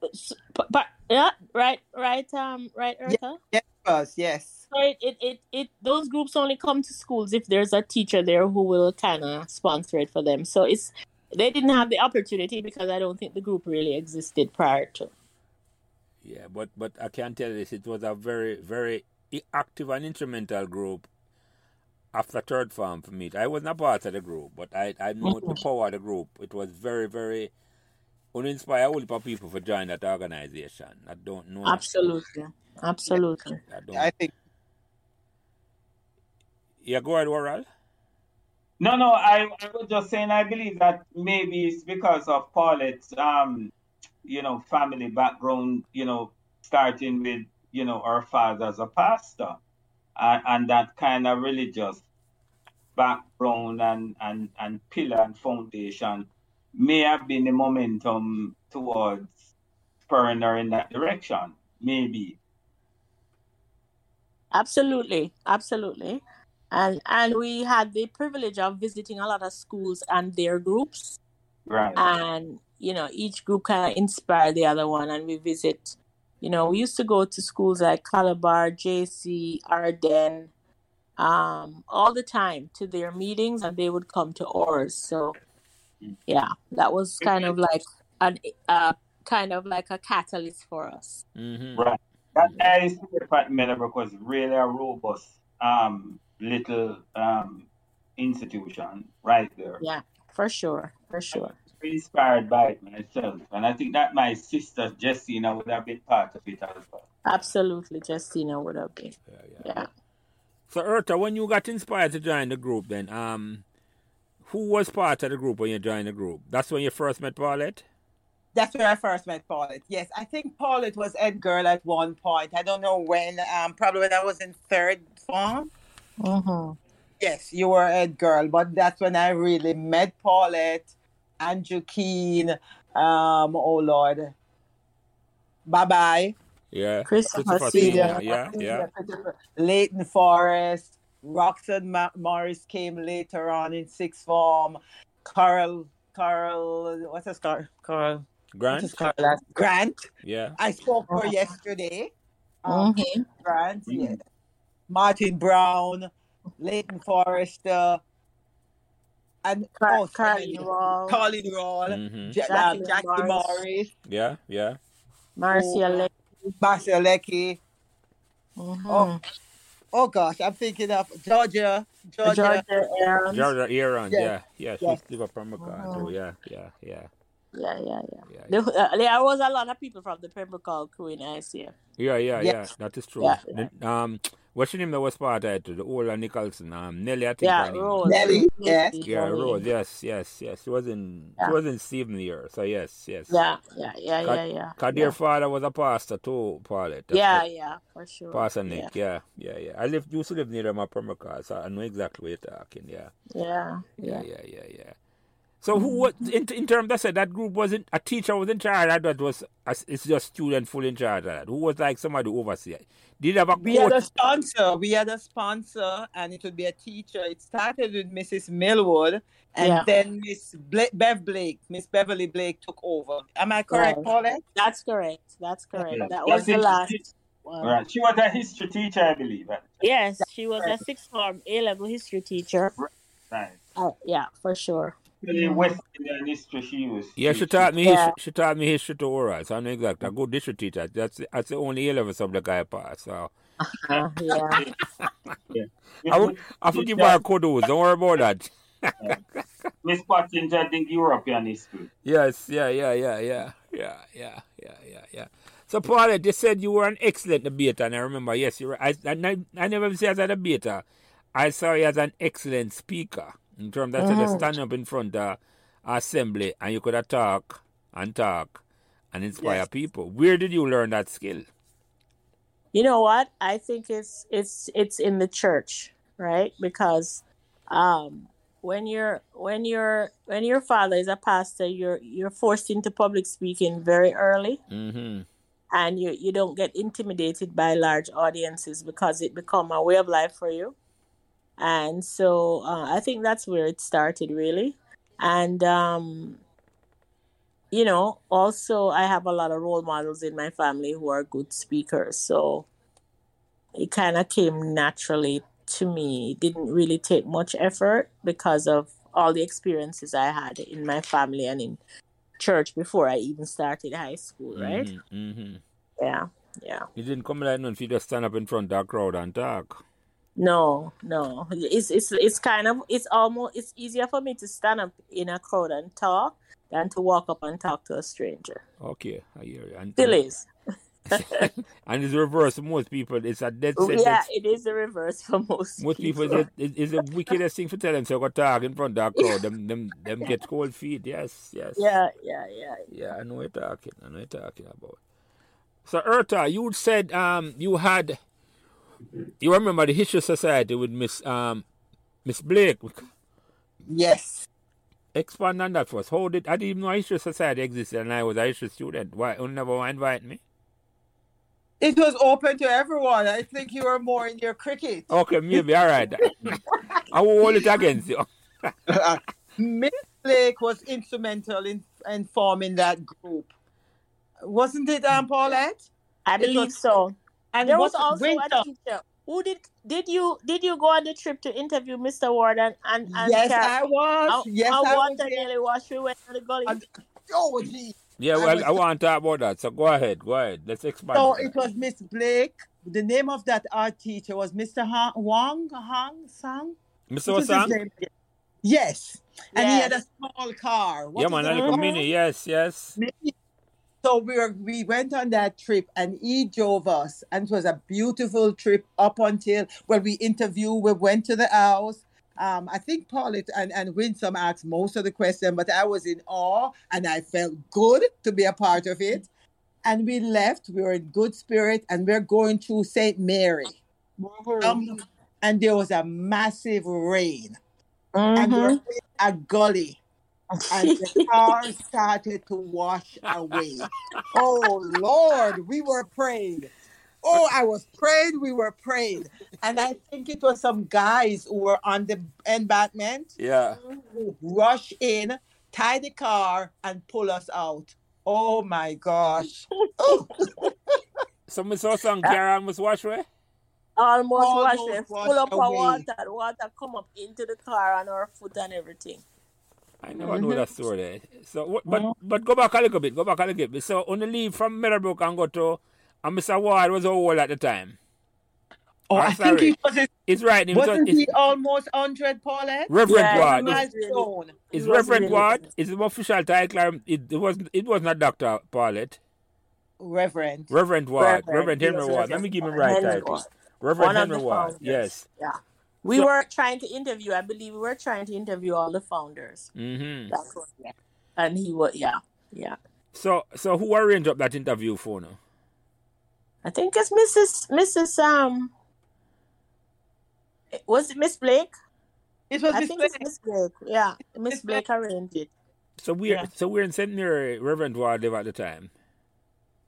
So, s- but, but yeah, right, right, um, right, Erica. Yes, it was. Yes. So it, it, it, it, those groups only come to schools if there's a teacher there who will kind of sponsor it for them. So it's they didn't have the opportunity because I don't think the group really existed prior to. Yeah, but but I can tell you this: it was a very very active and instrumental group after third form for me. I wasn't part of the group, but I I know the power of the group. It was very very uninspired. a whole heap of people for join that organization. I don't know. Absolutely, absolutely. I don't. I think yeah, go ahead, Oral. No, no, I, I was just saying I believe that maybe it's because of Paulette's um, you know, family background, you know, starting with, you know, her father as a pastor and, and that kind of religious background and, and, and pillar and foundation may have been the momentum towards spurring her in that direction. Maybe. Absolutely, absolutely. And and we had the privilege of visiting a lot of schools and their groups. Right. and you know each group kind of inspired the other one and we visit you know we used to go to schools like calabar jc Ardenne um all the time to their meetings and they would come to ours so yeah that was kind of like an uh kind of like a catalyst for us Mm-hmm. Right. That ICF at Meadowbrook was really a robust um, little um, institution right there. yeah for sure for sure Inspired by it myself. And I think that my sister Jessina would have been part of it as well. absolutely justina would have been Yeah, yeah. yeah So, Eartha, when you got inspired to join the group, then um, who was part of the group when you joined the group? That's when you first met Paulette. that's where I first met Paulette. Yes, I think Paulette was Ed Girl at one point. I don't know when. Um, probably when I was in third form. mm-hmm. Yes, you were Ed Girl, but that's when I really met Paulette, Andrew Keene. Um, oh Lord. Bye bye. Yeah. Christopher Christopher Senior. Senior. Yeah, yeah. Leighton Forest. Roxanne Ma- Morris came later on in sixth form. Carl, Carl, what's his Carl? Carl, Grant. Carl last? Grant. Yeah. I spoke to her Uh-huh. yesterday. Um, Mm-hmm. Grant, Mhm. yeah. Martin Brown, Leighton Forrester, and Car- oh, so Carly many. Roll, Colin Roll, Mm-hmm. Ja- uh, Jackie Morris. Morris, Yeah, yeah. Marcia Oh, Le- Marcia Leckie. Mhm. Oh, oh gosh, I'm thinking of Georgia, Georgia. Georgia Aarons. Georgia Aaron. Yes. Yeah, yeah. She's Yes. still up from McCall too. Mhm. Yeah, yeah, yeah. Yeah, yeah, yeah. Yeah, There, uh, there was a lot of people from the Pembroke crew in ICF. yeah, yeah, yeah. That is true. Yeah, The- Um, what's your name that was part of it? The Ola Nicholson. Um, Nelly, I think. Yeah. Rose. Nelly, yes. Yeah, Rose. Yes, yes, yes. She was in. She Yeah. was in seventh year. So yes, yes. Yeah, yeah, yeah, Cause, yeah, yeah. Cause yeah. their father was a pastor too, Paulette. That's Yeah, what- yeah, for sure. Pastor Nick. Yeah, yeah, yeah. I lived used to live near them at Permacar, so I know exactly what you're talking. Yeah. yeah, Yeah, yeah. yeah, yeah, yeah. So who was in, in terms that said that group wasn't a teacher was in charge of that was it's just student full in charge of that. Who was like somebody overseer? Did you have a We had a sponsor. We had a sponsor, and it would be a teacher. It started with Mrs. Millwood, and Yeah. then Miss Bla- Bev Blake, Miss Beverly Blake took over. Am I correct, Right. Paulette? That's correct. That's correct. Yeah. That That's was the last one. Right. She was a history teacher, I believe. Yes, she was a sixth form A level history teacher. Right. Uh, yeah, for sure. The West Indian history she used. Yeah, she taught me Yeah. history. She taught me history to oral. So I'm exact. A good history teacher. That's that's the only A level subject I passed. So Uh, yeah. I, would, I forgive her kudos. Don't worry about that. Miss Pottinger, I think European history. Yes, yeah, yeah, yeah, yeah, yeah, yeah, yeah, yeah, yeah. So, Paulette, you said you were an excellent debater, and I remember, yes, you were. I, I, I never say as a debater. I saw you as an excellent speaker in terms that mm stand up in front of assembly and you could have talk and talk and inspire Yes. people. Where did you learn that skill? You know what? I think it's it's it's in the church, right? Because um when you're when you're when your father is a pastor, you're you're forced into public speaking very early Mm-hmm. and you you don't get intimidated by large audiences because it become a way of life for you. And so uh, I think that's where it started really. And um you know, also I have a lot of role models in my family who are good speakers. So it kind of came naturally to me. It didn't really take much effort because of all the experiences I had in my family and in church before I even started high school, right? Mm-hmm. mm-hmm. Yeah, yeah. You didn't come like none if you just stand up in front of a crowd and talk. No, no. It's it's it's kind of it's almost it's easier for me to stand up in a crowd and talk than to walk up and talk to a stranger. Okay, I hear you. And, Still is. and it's reverse for most people. It's a dead sentence. Yeah, it is the reverse for most, Most people, people. it's, it's the wickedest thing for tell them. So go talk in front of that crowd. Them, them, them get cold feet. Yes, yes. Yeah, yeah, yeah. Yeah, I know what you're talking. I know what you're talking about. So, Eartha, you said um you had, you remember the History Society with Miss um Miss Blake. Yes. Expand on that for us. How did I didn't even know History Society existed, and I was a history student. Why would you never invite me? It was open to everyone. I think you were more in your cricket. Okay, maybe all right. I will hold it against you. Miss Blake was instrumental in, in forming that group. Wasn't it, um, Paulette? I believe was- so. And There was also Winter. a teacher. Who did did you did you go on the trip to interview Mr. Warden and and, and Yes, Car- I was. how, yes, how I was. water there. nearly washed you went to the gully? And- Oh, gee. Yeah, I well, was- I want to talk about that. So go ahead, go ahead. Let's expand. So it was Miss Blake. The name of that art teacher was Mr. Han- Wang Hang Sang. Mr. What was his name? Yes. And he had a small car. What Yeah, man, it and the called? community. Yes, yes. So we were, we went on that trip and he drove us and it was a beautiful trip up until when we interviewed, we went to the house. Um, I think Paulette and, and Winsome asked most of the question, but I was in awe and I felt good to be a part of it. And we left, we were in good spirit and we're going to St. Mary. Um, and there was a massive rain and we we're in a gully and the car started to wash away. Oh Lord, we were praying. Oh, I was praying, we were praying. And I think it was some guys who were on the embankment Yeah. who rush in, tie the car, and pull us out. Oh my gosh. Oh, So Mr. Osang, Karen must wash away? Almost, Almost washed it, washed full up of water. Water come up into the car and our foot and everything. I never know Mhm. that story. So, what, but but go back a little bit. Go back a little bit. So, on the leave from Meadowbrook and go to, and Mr. Ward was how old at the time. oh Ah, I think he was it, It's right. It was, wasn't it's he almost 100, Paulette? Reverend Yeah, Ward. he It's, was- it's Reverend really Ward. good. It's the official title. It, it was it was not Doctor Paulette. Reverend. Reverend Ward. Reverend, Reverend Henry was Ward. Let me give him Ward. right Henry title. Ward. Reverend One Henry Ward. Yes. Yeah. We So- were trying to interview, I believe we were trying to interview all the founders. Mm-hmm. That's what, yeah. And he was, yeah, yeah. So so who arranged up that interview for now? I think it's Mrs. Mrs. Um, was it Miss Blake? It was I Miss think Blake. it's Miss Blake. Yeah, Miss Miss Blake. Blake arranged it. So we're Yeah. so we're in St. Mary Reverend Ward live at the time.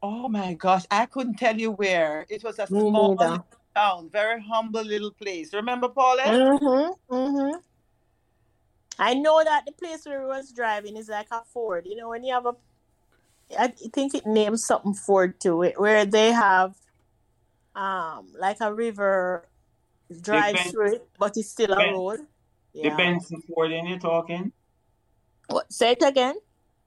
Oh my gosh, I couldn't tell you where. It was a small neither. little town, very humble little place. Remember, Paulette? Mm-hmm. Mm-hmm. I know that the place where we was driving is like a Ford. You know, when you have a, I think it names something Ford to it, where they have, um, like a river drive Ben- through it, but it's still a Ben- road. Yeah. Ford, Fording you're talking? What, say it again.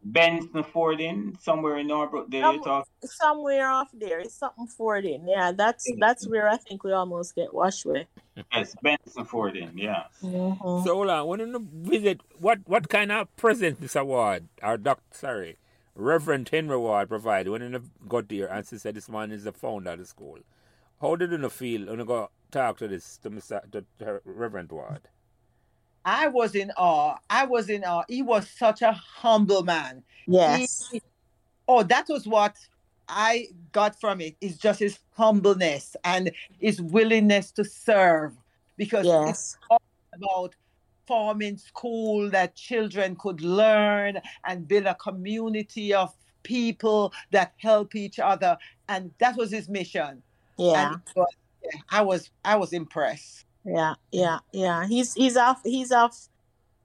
Benson Fording, somewhere in Norbrook there you're. Somewhere off there, it's something Ford in. Yeah, that's that's where I think we almost get washed with. Yes, Benson Fording, yeah. Mm-hmm. So hold on, when you visit, what what kind of present this award, or doc, sorry, Reverend Henry Ward provided when you got there and she said this man is the founder of the school. How did you feel when you go talk to this to Mr. To, to Reverend Ward? I was in awe. I was in awe. He was such a humble man. Yes. He- oh, that was what I got from it. it. Is just his humbleness and his willingness to serve, because it's Yes. about forming school that children could learn and build a community of people that help each other, and that was his mission. Yeah. And was- yeah, I was I was impressed. Yeah, yeah, yeah. He's he's off he's off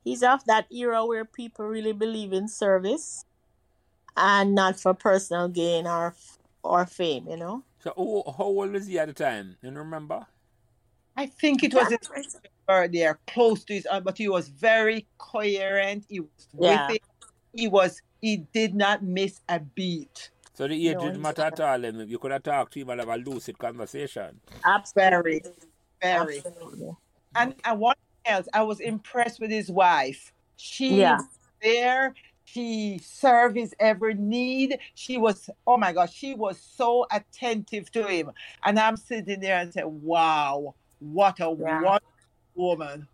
he's off that era where people really believe in service and not for personal gain or or fame, you know. So who, how old was he at the time? You remember? I think it was his birthday, or close to his, uh, but he was very coherent. He was Yeah. with it. He was. He did not miss a beat. So the age No, didn't he's matter at all. You could have talked to him and have a lucid conversation. Absolutely. Very. Absolutely. And and what else? I was impressed with his wife. She Yeah. was there. She served his every need. She was, oh my gosh, she was so attentive to him. And I'm sitting there and say, wow, what a Yeah. wonderful woman.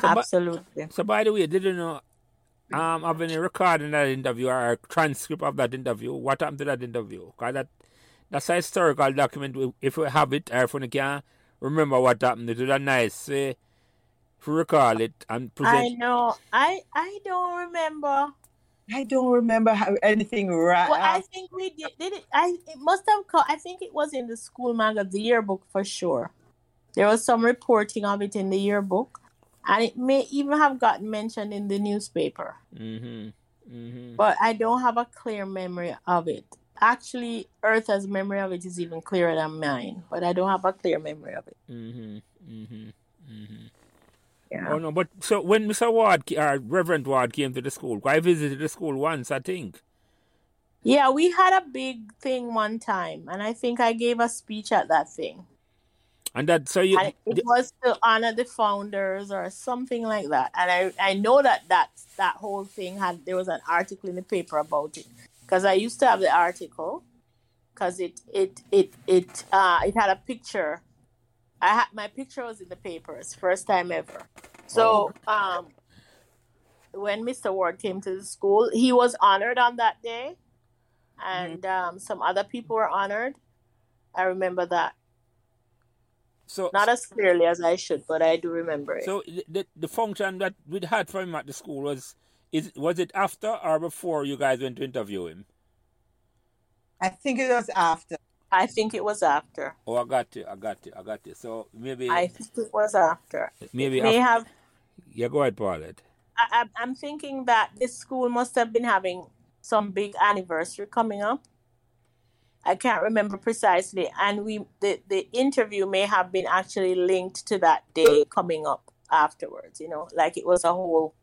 So, by, Absolutely. so by the way, did you know um have any recording that interview or a transcript of that interview? What happened to that interview? Cause that that's a historical document. If we have it, or if we can remember what happened, it would be nice. Uh, if we recall it and present. I know. I I don't remember. I don't remember how anything right. Well, I think we did. Did it? I it must have. Co- I think it was in the school magazine, the yearbook for sure. There was some reporting of it in the yearbook, and it may even have gotten mentioned in the newspaper. Mm-hmm. Mm-hmm. But I don't have a clear memory of it. Actually, Eartha's memory of it is even clearer than mine, but I don't have a clear memory of it. Mm-hmm. Mm-hmm. Mm-hmm. Yeah. Oh no, but so when Mr. Ward, uh, Reverend Ward came to the school, I visited the school once, I think. Yeah, we had a big thing one time, and I think I gave a speech at that thing. And that so you and it was to honor the founders or something like that. And I, I know that that that whole thing had there was an article in the paper about it because I used to have the article because it it it it uh it had a picture. I had my picture was in the papers first time ever. So um when Mr. Ward came to the school, he was honored on that day, and um, some other people were honored. I remember that. so Not as clearly as I should, but I do remember it. so the the function that we had for him at the school was is was it after or before you guys went to interview him? I think it was after. I think it was after. Oh, I got you, I got you, I got you. So maybe I think it was after. maybe May after, have. yeah. Go ahead, Paulette. I, I'm- I'm thinking that this school must have been having some big anniversary coming up. I can't remember precisely, and we the the interview may have been actually linked to that day coming up afterwards. You know, like it was a whole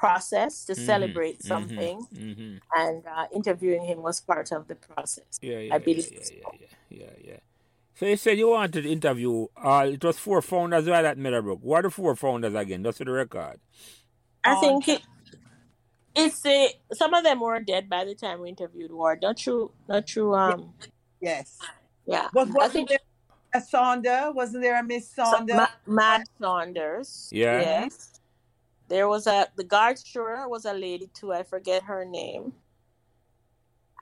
process to Mhm, celebrate mhm, something, mhm. and uh, interviewing him was part of the process. Yeah, yeah, I yeah, believe yeah, so. yeah, yeah, yeah, yeah. So you said you wanted to interview. Uh, it was four founders right at Meadowbrook. What are the four founders again? Just for the record. I Oh, think it, it's the some of them were dead by the time we interviewed Ward. Not true. Not true. Um. Yes. Yeah. Was I wasn't think there a Saunders? Wasn't there a Miss so, Sonda? Ma- Mad Saunders. Yeah. Yes. There was a the guard sure was a lady too. I forget her name.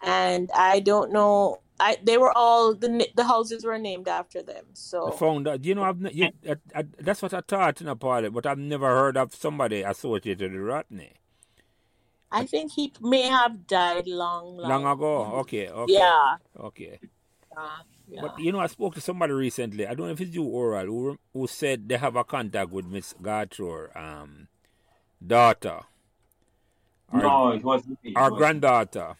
And I don't know. I they were all the the houses were named after them. I So found that you know I've you, I, I, that's what I thought in a pilot, but I've never heard of somebody associated with Rodney. I think he may have died long, Long long. ago. Okay, okay, Yeah. okay. Uh, yeah. But you know, I spoke to somebody recently. I don't know if it's you oral who who said they have a contact with Miss Gartror, um, daughter, or, No, it wasn't me. It or wasn't. granddaughter.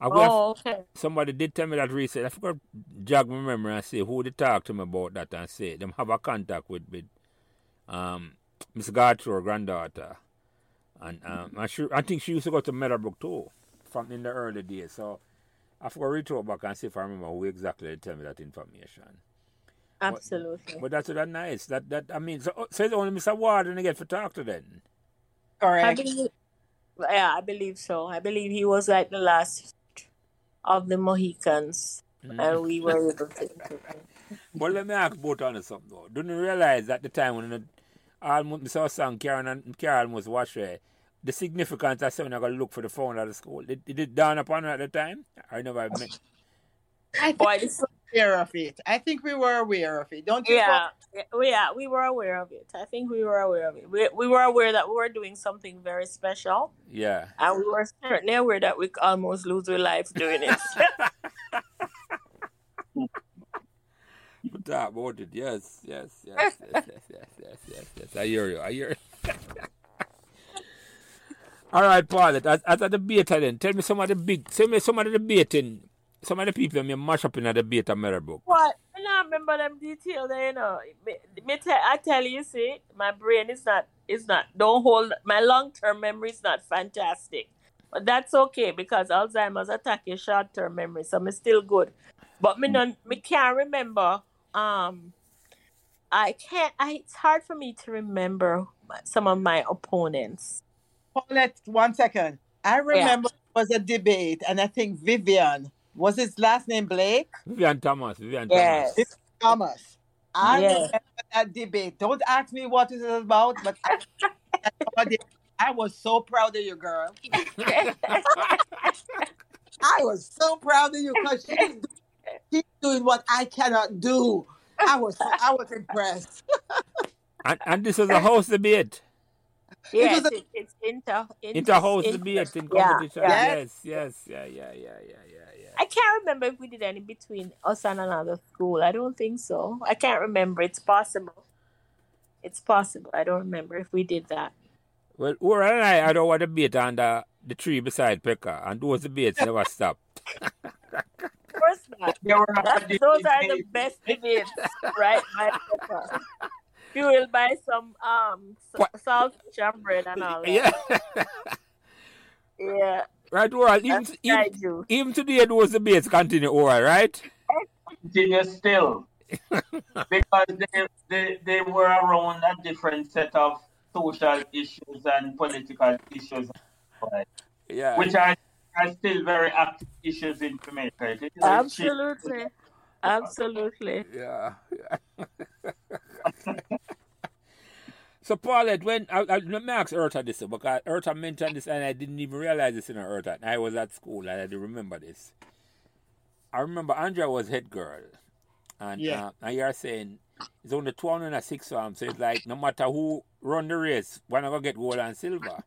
I would Oh, okay. somebody did tell me that recently. I forgot jog my memory and say who they talk to me about that and say them have a contact with with um Miss Gartror, granddaughter, and um I sure I think she used to go to Meadowbrook too, from in the early days. So I forgot to reach out back and see if I remember who exactly they tell me that information. Absolutely. but that's that nice. That that I mean, so so it's only Mr. Ward Warden to get for talk to then. I Correct. believe. Yeah, I believe so. I believe he was like the last of the Mohicans, Mm. and we were able to. But let me ask both on something though. Don't realize at the time when the, almost Mr. Sang Karen and Carol almost watched it, the significance of saying I gotta look for the phone of the school. Did, did it dawn upon her at the time? I never met. I think Boy, this, we were aware of it. I think we were aware of it. Don't you? yeah, yeah, we- yeah, we were aware of it. I think we were aware of it. We, we were aware that we were doing something very special, Yeah. and we were certainly aware that we could almost lose our lives doing it. Talk about it. Yes, yes, yes, yes, yes, yes, yes, yes, yes. I hear you. I hear you. All right, Paul. As, as a debater, then tell me some of the big, tell me some of the debating, some of the people me mash up in a debate at Meadowbrook. What? I don't remember them detail there, you know. Me, me te- I tell you, see, my brain is not, is not, don't hold, my long-term memory is not fantastic. But that's okay because Alzheimer's attack your short-term memory, so I'm still good. But me, non, me can't remember, um, I can't, I, it's hard for me to remember my- some of my opponents. Paulette, one second. I Yeah. remember there was a debate, and I think Vivian was his last name Blake Vivian Thomas. Vivian Yes. Thomas. Thomas. I Yeah. remember that debate. Don't ask me what it is about, but I, I was so proud of you, girl. I was so proud of you because she's, she's doing what I cannot do. I was I was impressed. And, and this was a house debate. yes, was a- it's inter, inter, Inter-house inter- debate in yeah, competition. yeah. Yes, yes, yeah, yeah, yeah, yeah, yeah, yeah. I can't remember if we did any between us and another school. I don't think so. I can't remember. It's possible. It's possible. I don't remember if we did that. Well, Ura and I had our debate on the, the tree beside Pekka, and those debates never stop. Of course not. There were That, hardly those are the best debates, right? By Pepper. Fueled by some um What? s- saltfish and bread and all that. Yeah. Yeah, right, Ura. Even, that's even, kaiju. even today, those debates continue, Ura, right? continue still because they, they, they were around a different set of social issues and political issues, Yeah. which are, are still very active issues in Jamaica. It is Absolutely. Absolutely. Yeah. so, Paulette, when I, I, me ask Eartha this because Eartha mentioned this and I didn't even realize this in her Eartha. I was at school and I didn't remember this. I remember Andrea was head girl, and Yeah. uh, and you're saying it's only two hundred and six farm, so it's like no matter who run the race, one gonna get gold and silver.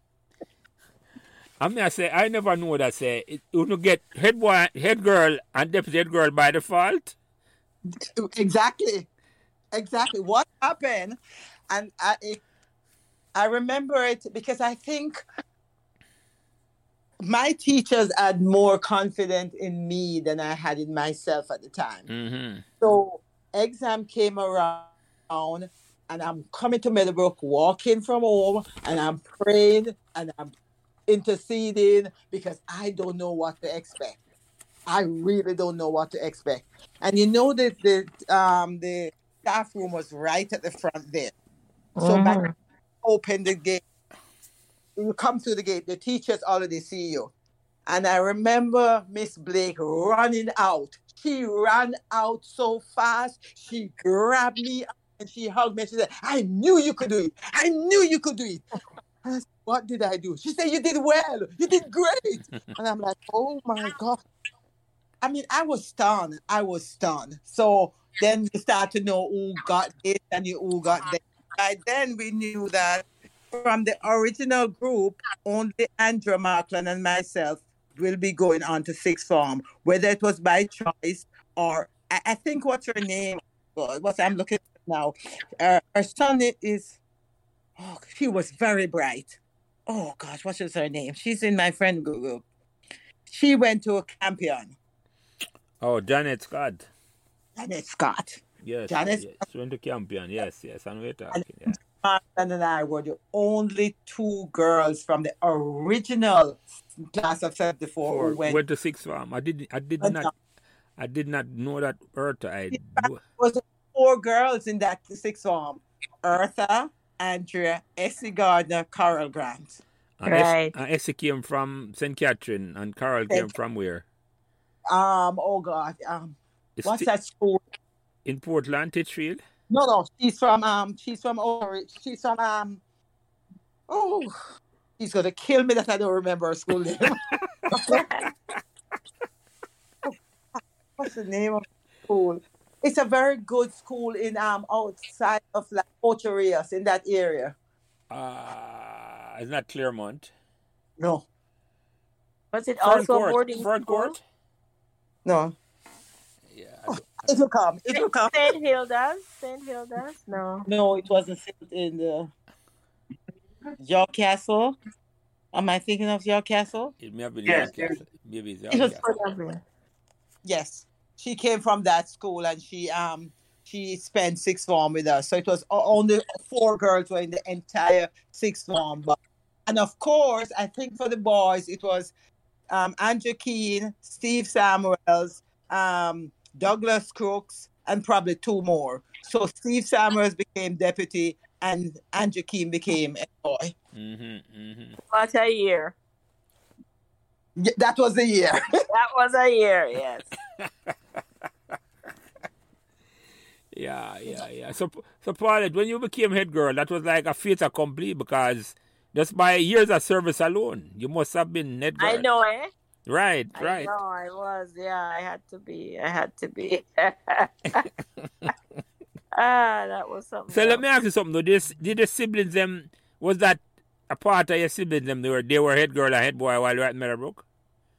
I mean, I say I never know that say it, you get head boy, head girl, and deputy head girl by default. Exactly. Exactly. What happened? And I it, I remember it because I think my teachers had more confidence in me than I had in myself at the time. Mm-hmm. So exam came around and I'm coming to Meadowbrook, walking from home, and I'm praying and I'm interceding because I don't know what to expect. I really don't know what to expect. And you know that the um the staff room was right at the front there. So back Mhm. Open the gate. You come through the gate, the teachers already see you. And I remember Miss Blake running out. She ran out so fast. She grabbed me and she hugged me. She said, I knew you could do it. I knew you could do it. Said, what did I do? She said, You did well. You did great. and I'm like, Oh my God. I mean, I was stunned. I was stunned. So then you start to know who got this and you who got that. By then we knew that from the original group, only Andrea Markland and myself will be going on to sixth form, whether it was by choice or I, I think what's her name? What I'm looking at now. Uh, her son is oh, she was very bright. Oh gosh, what is her name? She's in my friend group. She went to a campion. Oh, Janet Scott. Janet Scott. Yes, Janet yes. She went to Campion. Yes, yes. And we're talking. And Yeah. Marlon and I were the only two girls from the original class of 74 Four, who went. went to sixth form. I did. I did went not. down. I did not know that Eartha. I do. was four girls in that sixth form. Eartha, Andrea, Essie Gardner, Carol Grant. And Es- Right. and Essie came from St. Catherine, and Carol St. came from where? Um, oh God, um, It's what's sti- that school? In Portland, Titchfield. No, no, she's from um, she's from Orange. She's from um, oh, she's gonna kill me that I don't remember her school name. What's the name of the school? It's a very good school in um outside of like Ocho Rios in that area. Uh, it's not Claremont. No, Was it Fern also a Court. boarding Fern school? Court. no, Yeah. I don't- it will come. It will come. St. Hilda's? St. Hilda's? No. No, it wasn't in the York Castle. Am I thinking of York Castle? It may have been Yes, York Castle. Maybe it's York It was Castle. Whatever. Yes, she came from that school and she um she spent sixth form with us. So it was only four girls were in the entire sixth form. But and of course, I think for the boys it was um, Andrew Keene, Steve Samuels, um, Douglas Crooks, and probably two more. So Steve Samuels became deputy and Andrew Keene became a boy. Mm-hmm, mm-hmm. What a year. Yeah, That was the year. That was a year, yes. Yeah, yeah, yeah. So, so Paulette, when you became head girl, that was like a fait accompli because just by years of service alone, you must have been head girl. I know, eh? Right, right. know, I was. Yeah, I had to be. I had to be. ah, that was something. So let me ask you something though. This, did the siblings them was that a part of your siblings them they were they were head girl and head boy while you were at Meadowbrook?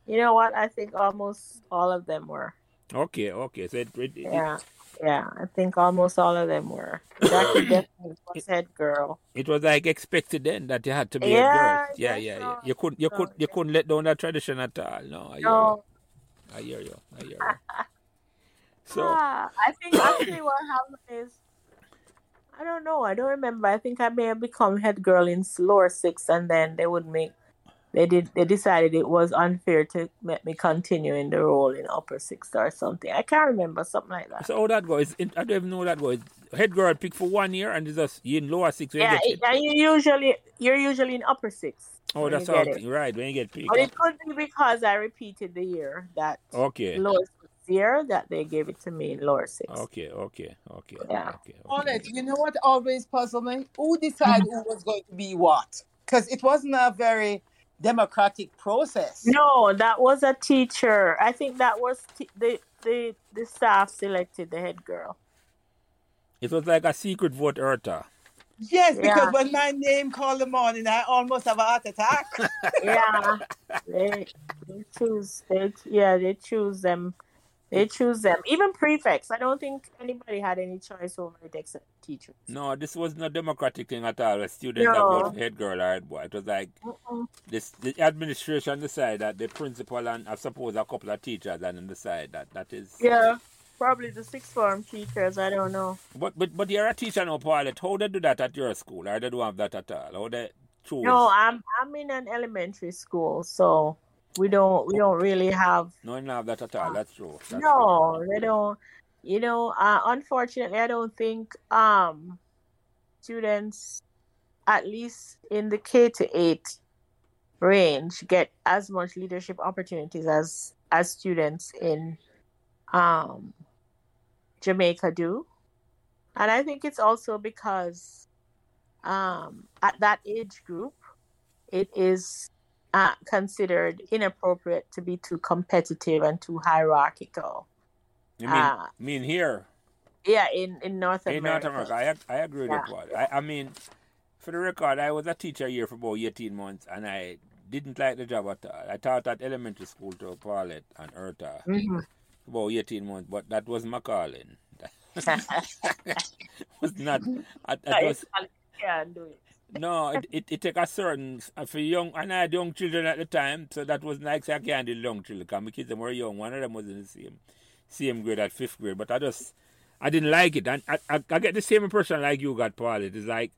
You know what? I think almost all of them were. Okay, okay. So it, it, it- Yeah. I think almost all of them were. Jackie definitely was head girl. it was like expected then that you had to be Yeah, a girl. Yeah, yeah, yeah. You couldn't you no, could you yeah. couldn't let down that tradition at all. No, I hear No, you. I hear you. I hear you. So ah, I think actually what happened is, I don't know. I don't remember. I think I may have become head girl in lower six, and then they would make. They did. They decided it was unfair to let me continue in the role in upper six or something. I can't remember something like that. so how that goes? I don't even know how that goes. Head girl pick for one year and it's just you in lower six Yeah, you it, and you usually you're usually in upper six. Oh that's you all get right, when you get picked. But it could be because I repeated the year that Okay. lower six year that they gave it to me in lower six. Okay, okay, okay, Yeah. okay, Paulette, okay. you know what always puzzled me? Who decided mm-hmm. who was going to be what? Because it wasn't a very democratic process. No, that was a teacher. I think that was t- the the the staff selected the head girl. It was like a secret vote Eartha. Yes, because Yeah. when my name called the morning, I almost have a heart attack. Yeah, they, they choose. They yeah, they choose them. They choose them. Even prefects. I don't think anybody had any choice over it except teachers. No, this wasn't a democratic thing at all. A student No. voted for head girl or head boy. It was like Mm-mm. this the administration decided that the principal and I suppose a couple of teachers and then decide that that is Yeah, probably the sixth form teachers. I don't know. But but but you're a teacher now, Paulette. How they do that at your school? Or they don't have that at all? How they choose? No, I'm I'm in an elementary school, so we don't we don't really have No, have that at all. That's true. That's no, they don't. You know, uh, unfortunately, I don't think um students, at least in the K to eight range, get as much leadership opportunities as as students in um Jamaica do, and I think it's also because um at that age group, it is uh, considered inappropriate to be too competitive and too hierarchical. You mean, Uh, mean here? yeah, in, in North In America. In North America, I, I agree with Yeah. that one. I, I mean, for the record, I was a teacher here for about 18 months and I didn't like the job at all. I taught at elementary school to Paulette and Eartha Mhm. for about 18 months, but that was my calling. was not, I, Yeah, I was, can do it. No, it, it, it take a certain, uh, for young, and I had young children at the time, so that was like, say, I can't do young children, because my kids were young. One of them was in the same, same grade at fifth grade, but I just, I didn't like it. And I, I, I get the same impression like you got, Paul. It is like,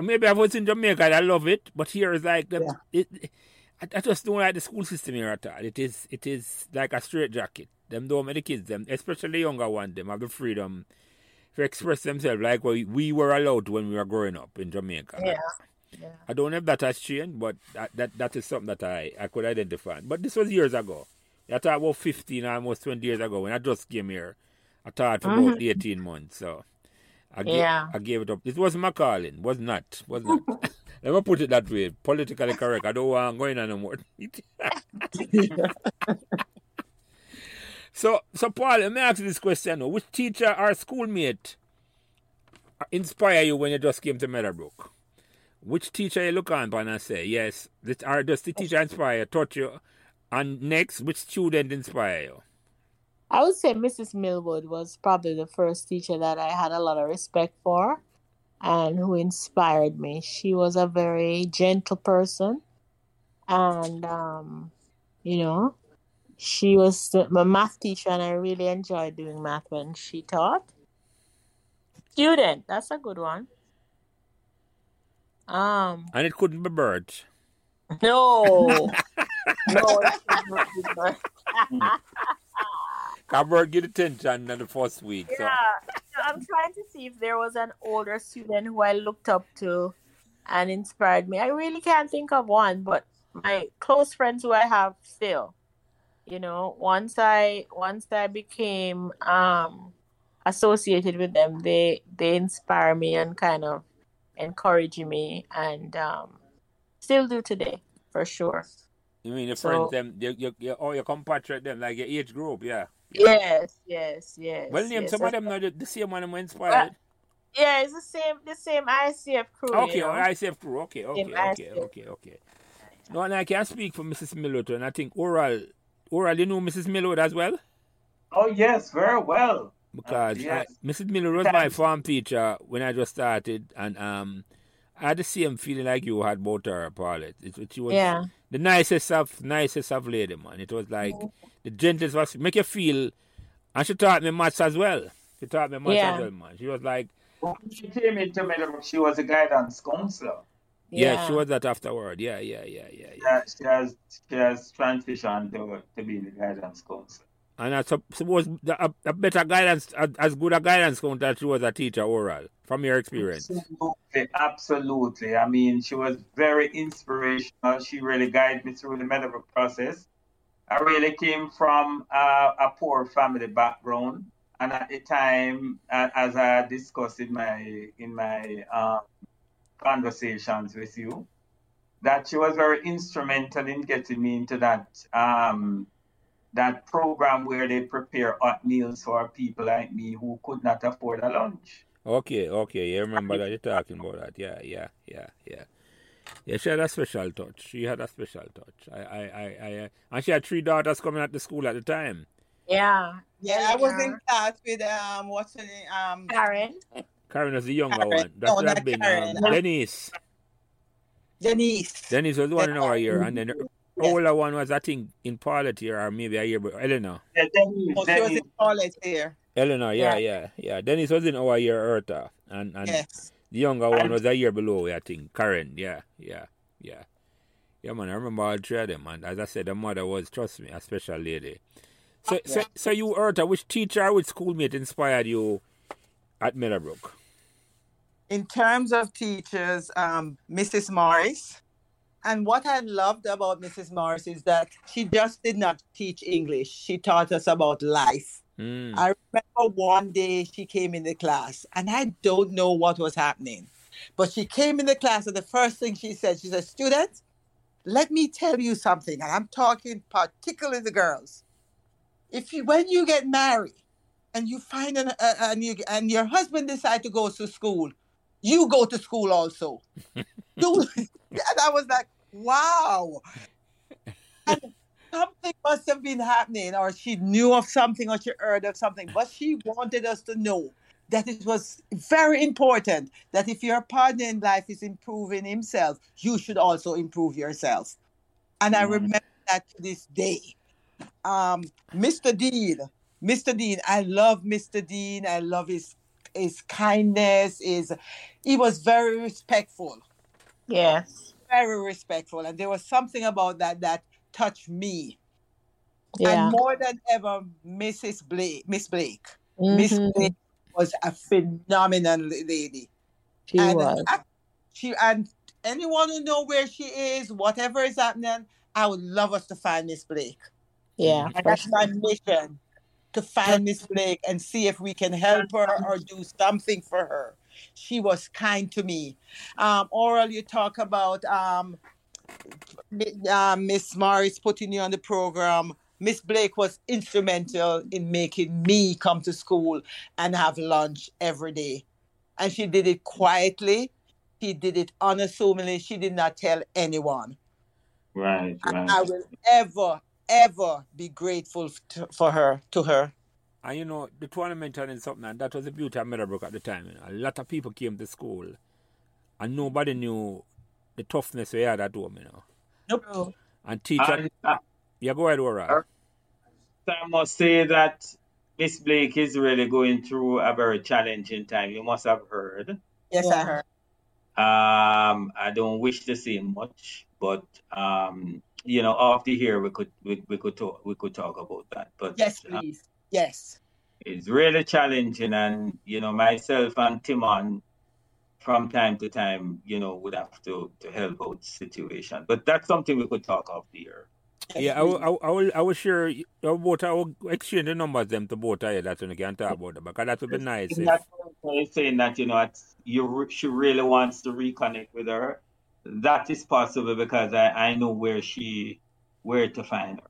maybe I was in Jamaica and I love it, but here is like the, Yeah. it, I, I just don't like the school system here at all. It is it is like a straight jacket. Them don't make the kids them, especially the younger one, them have the freedom to express themselves like we, we were allowed when we were growing up in Jamaica. Yeah. Yeah. I don't know if that has changed, but that, that, that is something that I, I could identify. But this was years ago. I thought about 15, almost 20 years ago when I just came here. I taught for about mm-hmm. 18 months. So I, ga- Yeah. I gave it up. It was my calling. Was not. Was not. Let me put it that way. Politically correct. I don't want going on no more. so, so Paul, let me ask you this question. Which teacher or schoolmate inspire you when you just came to Meadowbrook? Which teacher you look on and say, yes, this, or does the teacher inspire taught you? And next, which student inspire you? I would say Mrs. Millwood was probably the first teacher that I had a lot of respect for and who inspired me. She was a very gentle person and um, you know, she was my math teacher and I really enjoyed doing math when she taught. Student, that's a good one. Um And it couldn't be Bert. no. no, that was not good. Get attention in the first week. So. Yeah, so I'm trying to see if there was an older student who I looked up to and inspired me. I really can't think of one, but my close friends who I have still, you know, once I once I became um associated with them, they they inspire me and kind of encourage me and um still do today for sure. You mean your So- friends, them, your, your, your, oh, your compatriot, them, like your age group, yeah. Yes, yes, yes. Well, name yes. some of them know the, the same one who inspired. Yeah, it's the same the same ICF crew. okay, you know? ICF crew. Okay, okay, Same okay, ICF. okay, okay. No, and I can speak for Mrs. And I think Oral, Oral, you know Mrs. Millwood as well? Oh yes, very well. Because Uh, yes. I, Mrs. Millwood was my farm teacher when I just started, and um, I had the same feeling like you had about her, Paulette. It, it, she was Yeah. the nicest of nicest of lady, man. It was like the gentlest was make you feel, and she taught me maths as well. She taught me maths Yeah. as well, man. She was like, When she came into Meadowbrook, she was a guidance counselor. Yeah, she was that afterward. Yeah, yeah, yeah, yeah, yeah. Yeah, she has she has transitioned to, to being the guidance counselor. And I sup- suppose the, a, a better guidance, a, as good a guidance counter she was a teacher oral, from your experience. Absolutely, absolutely. I mean, she was very inspirational. She really guided me through the medical process. I really came from uh, a poor family background, and at the time, as I discussed in my in my um, conversations with you, that she was very instrumental in getting me into that um, that program where they prepare hot meals for people like me who could not afford a lunch. Okay, okay, you remember that you're talking about that. Yeah, yeah, yeah, yeah. Yeah, she had a special touch. She had a special touch. I, I, I, I uh, and she had three daughters coming at the school at the time. Yeah. Yeah, I was in class with um what's her name? Um Karen. Karen was the younger Karen. one. That No, would not have been Karen. um, Denise. Denise. Denise was the one in our year, and then the Yeah. older one was I think in pilot year or maybe a year, but Eleanor. Yeah, Denise, Oh, she was in college here. Eleanor, yeah, Yeah. yeah, yeah. Dennis was in our year, Eartha, and and Yes. the younger one was a year below, I think. Karen, yeah, yeah, yeah, yeah, man. I remember all three of them, and as I said, the mother was, trust me, a special lady. So, so, so you, Eartha, which teacher, which schoolmate inspired you at Meadowbrook? In terms of teachers, um, Mrs. Morris. And what I loved about Mrs. Morris is that she just did not teach English. She taught us about life. Mm. I remember one day she came in the class and I don't know what was happening. But she came in the class and the first thing she said, she said, students, let me tell you something, and I'm talking particularly the girls. If you, when you get married and you find an, uh, and, you, and your husband decide to go to school, you go to school also. you, and I was like, wow. And something must have been happening, or she knew of something, or she heard of something, but she wanted us to know that it was very important that if your partner in life is improving himself, you should also improve yourself. And I remember that to this day. Um, Mr. Dean, Mr. Dean, I love Mr. Dean. I love his his kindness. Is he was very respectful. Yes. Very respectful. And there was something about that that touched me. Yeah. And more than ever, Mrs. Blake, Miss Blake. Miss Mhm. Blake was a phenomenal lady. She and was. I- she and anyone who know where she is, whatever is happening, I would love us to find Miss Blake. Yeah. And that's my mission to find Miss Blake and see if we can help her or do something for her. She was kind to me. Um, Oral, you talk about um, uh, Miss Morris putting you on the program. Miss Blake was instrumental in making me come to school and have lunch every day. And she did it quietly. She did it unassumingly. She did not tell anyone. Right, right. I will ever, ever be grateful to, for her, to her. And you know, the tournament and something, and that was the beauty of Meadowbrook at the time. You know. A lot of people came to school, and nobody knew the toughness we had at home, you know. Nope. And teacher, And, uh, yeah, go ahead, Oral. Sure. I must say that Miss Blake is really going through a very challenging time. You must have heard. Yes, I heard. Um, I don't wish to say much, but um, you know, after here we could we, we could talk we could talk about that. But Yes, uh, please. Yes. it's really challenging, and you know, myself and Timon from time to time, you know, would have to to help out the situation. But that's something we could talk after here. yes Yeah, I will. I will, I will, I will share you know. I will exchange the numbers them to both of you. That's when you can talk about them because that would be nice. It's If, not saying that you know it's- you she really wants to reconnect with her. That is possible because I, I know where she where to find her.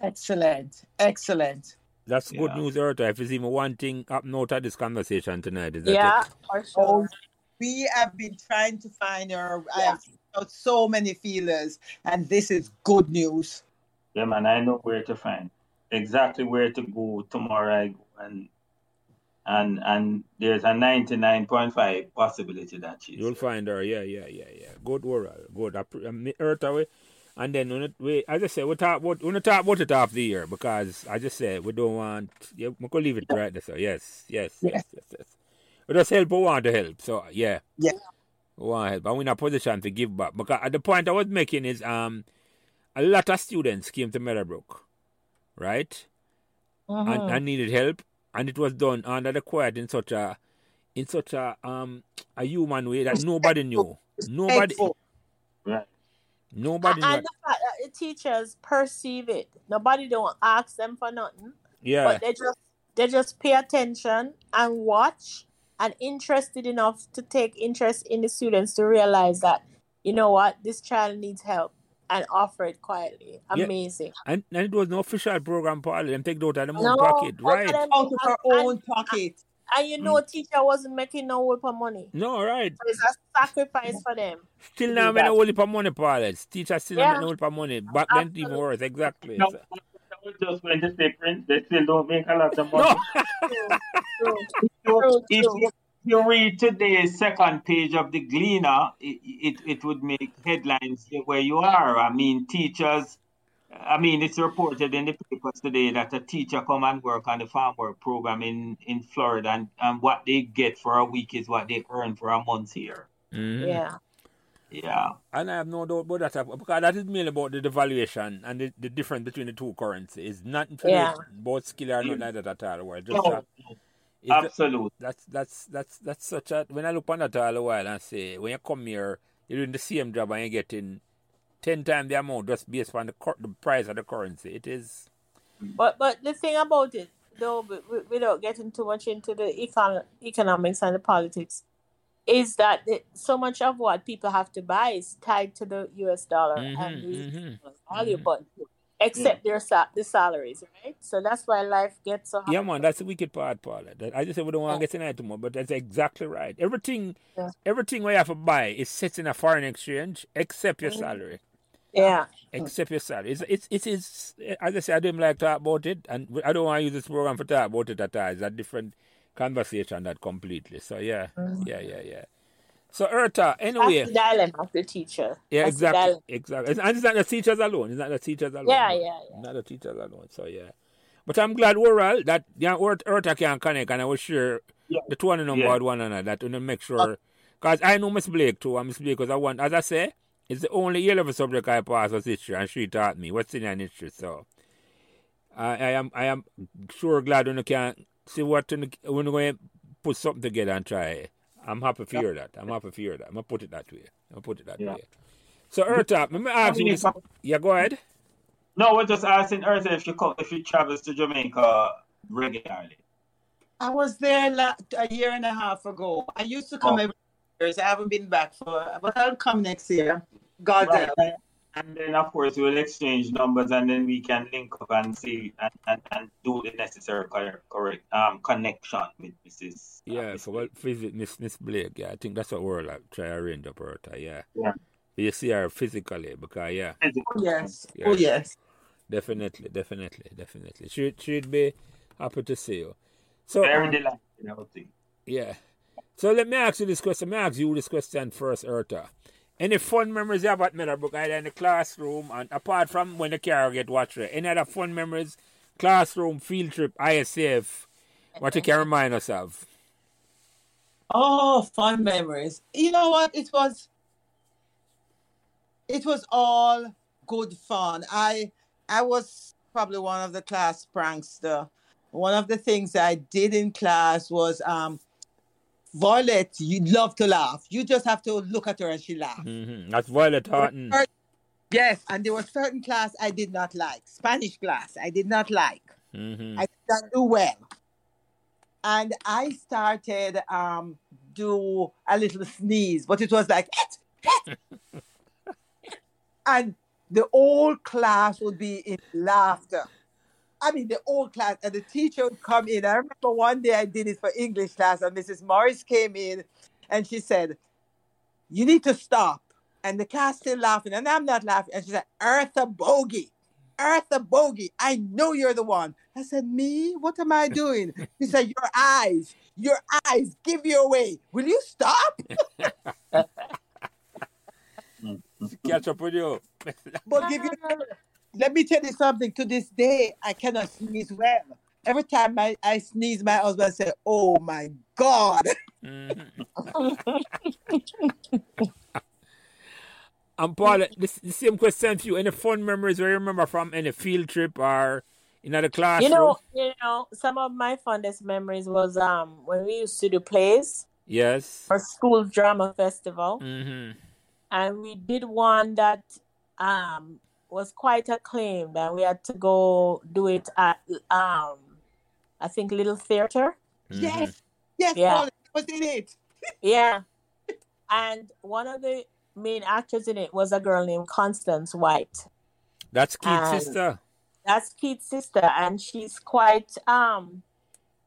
Excellent. Excellent. that's good Yeah. news, Eartha. If it's even one thing up note of this conversation tonight, is that Yeah, it? for Oh, sure. we have been trying to find her. I Yeah. have got so many feelers, and this is good news. Yeah, man, I know where to find exactly where to go tomorrow. I go and and and there's a ninety nine point five possibility that she's You'll find her. Yeah, yeah, yeah, yeah. Good oral. Good. I pre- I me- And then when it, we, as I say, we talk about we talk about it after the year because I just said we don't want. Yeah, we could leave it right there. So yes, yes, yes, yes, yes. We just help. We want to help. So yeah. Yeah. We want help, and we're in a position to give back. Because at the point I was making is um, a lot of students came to Meadowbrook, right, and, Mhm. and needed help, and it was done under the quiet in such a, in such a um, a human way that nobody knew. Nobody, right. nobody knew. And the fact that the teachers perceive it. Nobody don't ask them for nothing. Yeah. But they just they just pay attention and watch and interested enough to take interest in the students to realize that, you know what, this child needs help and offer it quietly. Yeah. Amazing. And, and it was no official program, Paul. Them take it out of them own pocket, right? them- Out of her and- own pocket. And you know, mm. teacher wasn't making no whoop of money. No, right. So it's a sacrifice for them. Still do now, that. no only for money, Paul. Teachers still Yeah. not no only for money. Back then, even worse. Exactly. No, I was just going to say, Prince, they still don't make a lot of money. No. True, So true, true. you, you read today's second page of the Gleaner, it, it, it would make headlines where you are. I mean, teachers, I mean, it's reported in the papers today that a teacher come and work on the farm work program in, in Florida, and, and what they get for a week is what they earn for a month here. Mhm. Yeah. Yeah. And I have no doubt about that. Because that is mainly about the devaluation and the, the difference between the two currencies. It's nothing to Yeah. do about skill or nothing like that at all. Well, just No, that, it's the- absolutely. that's that's that's that's such a when I look on that all a while and say when you come here you're doing the same job and you're getting ten times the amount just based on the cur- the price of the currency. It is But but the thing about it, though, wi- wi- without getting too much into the econ- economics and the politics, is that the, so much of what people have to buy is tied to the U.S. dollar Mhm, and the mhm. value, Mhm. but except their sa- the salaries, right? So that's why life gets so hard. Yeah, man, that's the wicked part, Paula. That- I just say we don't want to get too much, but that's exactly right. Everything, Yeah. everything we have to buy is set in a foreign exchange, except your Mhm. salary. Yeah. Except your salary. It's, it's, it is, as I say, I don't like talk about it, and I don't want to use this program for talk about it at all. It's a different conversation that completely. So, yeah, Mhm. yeah, yeah, yeah. So, Eartha, That's anyway, the dilemma of the teacher. yeah, That's exactly, exactly. It's, and it's not the teachers alone. It's not the teachers alone. Yeah, no. yeah, yeah. Not the teachers alone. So, yeah. But I'm glad overall that yeah, Earth, Earth can connect and I will share Yeah. the two of them Yeah. about one another that to make sure. Because I know Miss Blake too, and Miss Blake, because I want, as I say, it's the only year level subject I passed was history, and she taught me what's in an history. So I, I am I am sure glad when you can see what when you're going to put something together and try. I'm happy for hear that. I'm happy for hear that. I'm gonna put it that way. I'm gonna put it that Yeah. way. So Eartha, let uh, me ask you this. Yeah, go ahead. No, we're just asking Eartha if she come, if she travels to Jamaica regularly. I was there la- a year and a half ago. I used to come Oh. every year. I haven't been back for, but I'll come next year. God Right. Help. And then, of course, we'll exchange numbers and then we can link up and see and, and, and do the necessary correct, correct um, connection with Mrs. uh, Yeah, Miss so well, visit Miss Miss Blake. Yeah, I think that's what we're like try to arrange up Eartha. Yeah. Yeah. You see her physically because yeah, Blake. Oh, yes. Yeah. Oh, yes. definitely, definitely, definitely. She she'd be happy to see you. So Very um, delighted, I would think. Yeah. So let me ask you this question. Let me ask you this question first, Eartha. Any fun memories you have at Meadowbrook, either in the classroom and apart from when the car get watched? Any other fun memories, classroom, field trip, ISF, what you can remind us of? Oh, fun memories. You know what? It was it was all good fun. I I was probably one of the class prankster. One of the things I did in class was um Violet, you love to laugh. You just have to look at her and she laughs. hmm That's Violet Horton. Yes, and there was certain class I did not like. Spanish class I did not like. hmm I did not do well. And I started um do a little sneeze, but it was like and the whole class would be in laughter. I mean, the old class, and the teacher would come in. I remember one day I did it for English class, and Mrs. Morris came in and she said, You need to stop. And the class still laughing, and I'm not laughing. And she said, Eartha Bogie, Eartha Bogie, I know you're the one. I said, Me? What am I doing? She said, Your eyes, your eyes give you away. Will you stop? Catch up with you. But give you, let me tell you something. To this day, I cannot sneeze well. Every time I, I sneeze, my husband say, "Oh my God!" Mhm. And Paul, this the same question for you. Any fun memories where you remember from any field trip or in the classroom? You know, you know, some of my fondest memories was um when we used to do plays yes. for school drama festival, hmm and we did one that um was quite acclaimed, and we had to go do it at um I think Little Theater. Yes, yes, Yeah. Paul, was in it. Yeah, and one of the main actors in it was a girl named Constance White. That's Keith's And- sister. That's Keith's sister, and she's quite um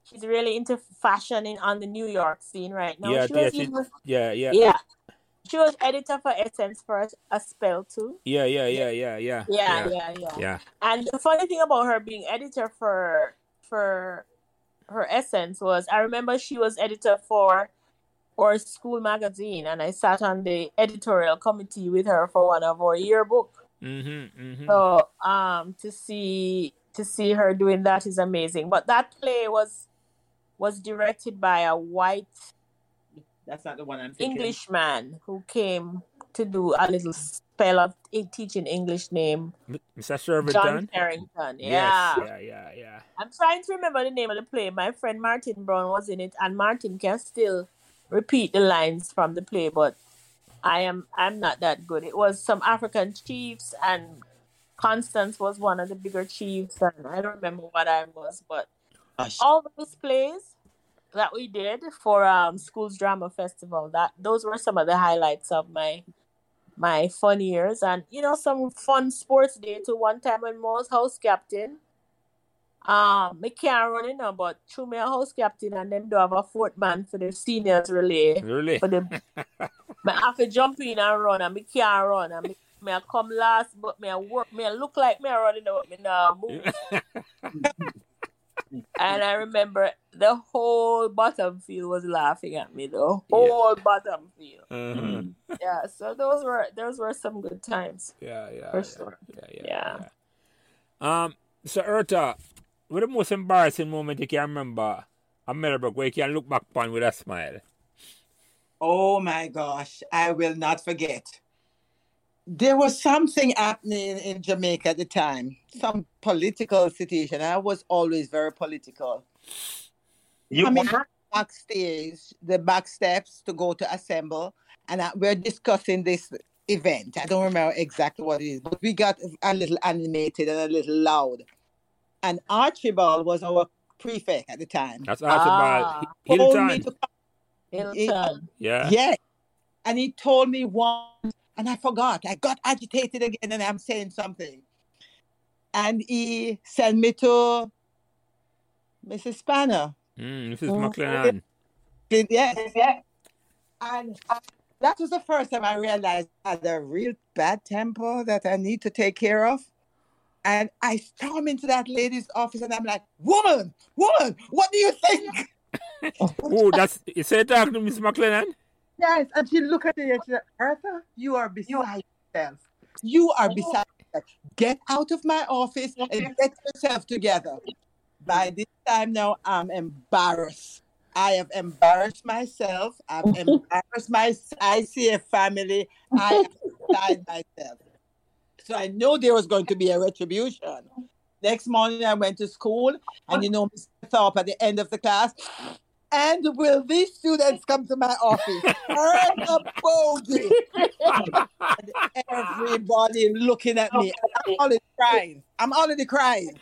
she's really into fashion in on the New York scene right now. yeah, she yeah, was she, even, yeah, yeah, yeah. She was editor for Essence for a, spell too. yeah, yeah, yeah, yeah, yeah, Yeah, yeah, yeah, yeah. And the funny thing about her being editor for for her Essence was I remember she was editor for our school magazine, and I sat on the editorial committee with her for one of our yearbook. Mm-hmm, mm-hmm. So um to see to see her doing that is amazing. But that play was was directed by a white That's not the one I'm thinking. Englishman who came to do a little spell of in- teaching English name M- Mr. Shervington. John Carrington. Yeah. Yes, yeah, yeah, yeah. I'm trying to remember the name of the play. My friend Martin Brown was in it, and Martin can still repeat the lines from the play, but I am I'm not that good. It was some African chiefs, and Constance was one of the bigger chiefs, and I don't remember what I was, but Gosh. all those plays that we did for um school's drama festival. That those were some of the highlights of my my fun years, and you know some fun sports day too. One time when Mo was house captain, um, me can't run it now, but through me a house captain and them do have a fourth man for the seniors relay. Really? For the me have to jump in and run and me can't run and me, me a come last but me a work me a look like me a running out me now move. and I remember the whole bottom field was laughing at me the whole bottom field. Uh-huh. Mm. Yeah, so those were those were some good times. Yeah, yeah. For yeah, sure. Yeah, yeah, Yeah. yeah. Um, so Eartha, what the most embarrassing moment you can remember at Meadowbrook where you can look back upon with a smile? Oh my gosh, I will not forget. There was something happening in Jamaica at the time, some political situation. I was always very political. You I mean, were? backstage, the back steps to go to assemble, and I, we're discussing this event. I don't remember exactly what it is, but we got a little animated and a little loud. And Archibald was our prefect at the time. That's Archibald Ah. Hi- Told me Hilton. to come Hilton. Yeah. Yeah. And he told me once, and I forgot. I got agitated again, and I'm saying something. And he sent me to Mrs. Spanner. Mm, Mrs. Mhm. McLennan. Yes. Yeah. And that was the first time I realized I had a real bad temper that I need to take care of. And I storm into that lady's office and I'm like, woman, woman, what do you think? Oh, that's you said talk to Miss McLennan? Yes, and she looked at me and she said, Arthur, you are beside yourself. You are beside yourself. Get out of my office and get yourself together. By this time now, I'm embarrassed. I have embarrassed myself. I've embarrassed my ICF family. I have beside myself. So I know there was going to be a retribution. Next morning, I went to school, and you know, Mr. Thorpe at the end of the class, and will these students come to my office? Earn a bogey. And everybody looking at me. I'm already crying. I'm already crying.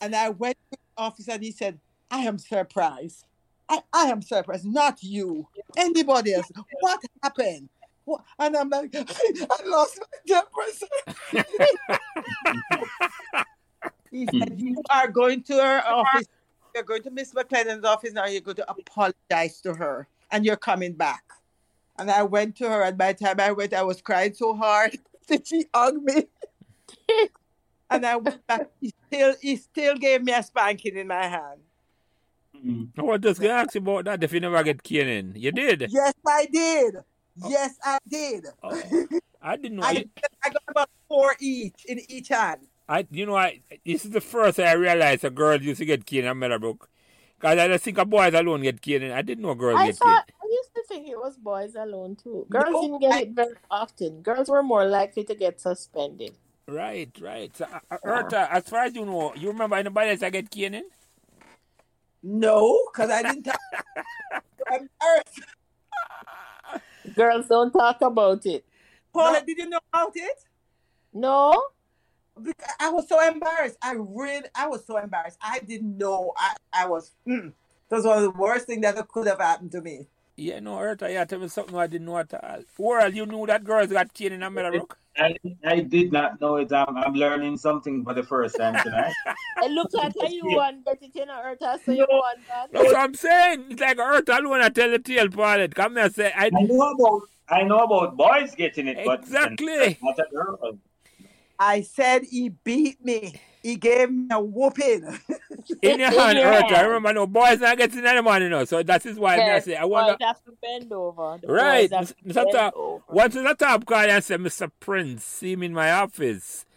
And I went to the office and he said, I am surprised. I, I am surprised, not you. Anybody else. What happened? And I'm like, I lost my temper. sir." he said, You are going to her office. You're going to Miss McLennan's office now. You're going to apologize to her and you're coming back. And I went to her, and by the time I went, I was crying so hard that she hugged me. and I went back. He still, he still gave me a spanking in my hand. Mm. I was just gonna ask you about that if you never get cane in. You did. Yes, I did. Yes, I did. Oh, I didn't know. I, I got about four each in each hand. I, you know, I this is the first I realized a girl used to get cane in Meadowbrook. Cause I just think a boys alone get cane. in. I didn't know girls I get thought cane. I used to think it was boys alone too. Girls No, didn't get I- it very often. Girls were more likely to get suspended. Right, right. So, uh, uh, Eartha, as far as you know, you remember anybody else that get cane in? No, because I didn't talk. I'm. Girls don't talk about it. Paula, did you know about it? No? Because I was so embarrassed. I really, I was so embarrassed. I didn't know. I, I was. Mm, that was one of the worst things that could have happened to me. Yeah, no, Eartha, yeah, tell me something I didn't know at all. World, you knew that girls got cane in Meadowbrook? I, I did not know it. I'm, I'm learning something for the first time tonight. It looks like you won, get it in a Eartha, so you won that. That's what I'm saying. It's like Eartha alone I tell the tale, Paulette. Come here, say, I, I know about I know about boys getting it, but Exactly. not a girl. I said he beat me. He gave me a whooping. in your In hand, your Eartha. hand. Remember, no, boys not getting any money, you know. So that is why Yes, I say, I wonder. boys have to bend over. The Right, boys Mr. bend Top. over. Once the top call and say, Mr. Prince, see me in my office.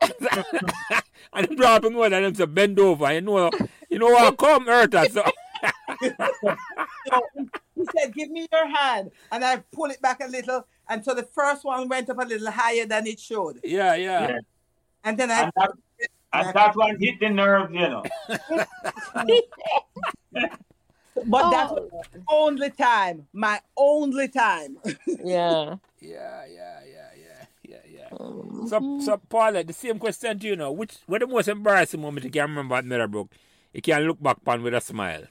and drop him one and them say, bend over. You know, you know what? Come, Eartha. So, So he said, "Give me your hand," and I pull it back a little, and so the first one went up a little higher than it should, yeah, yeah. Yeah. and then I And that, and that one hit the nerve, you know. But that Oh. was the only time, my only time. Yeah. Yeah, yeah, yeah, yeah, yeah, yeah. Mhm. So, so Paula, the same question to you now. Which, what the most embarrassing moment you can remember at Meadowbrook? you can look back on with a smile?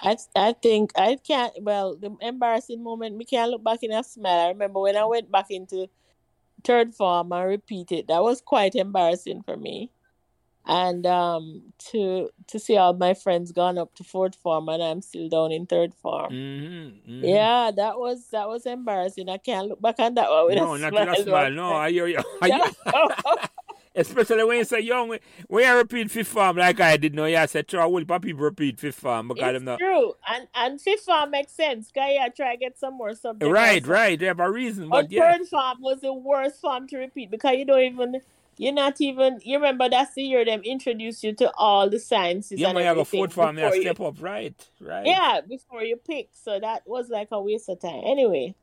I I think I can't. Well, the embarrassing moment, we can't look back in a smile. I remember when I went back into third form and repeated. That was quite embarrassing for me. And um, to to see all my friends gone up to fourth form and I'm still down in third form. Mm-hmm, mm-hmm. Yeah, that was that was embarrassing. I can't look back on that one with No, not with a smile. No, I hear you. I hear- Especially when you say young, when- when you repeat fifth form like I did, no, I said, try a whole heap of people repeat fifth form because them it's not. true, and and fifth form makes sense. Cause yeah, try to get some more subjects. Right, also. right. They have a reason, But but yeah. third form was the worst form to repeat because you don't even. You're not even. You remember that's the year them introduced you to all the sciences. Yeah, and man, you have a everything fourth form, you before step up, right, right. Yeah, before you pick. So that was like a waste of time. Anyway,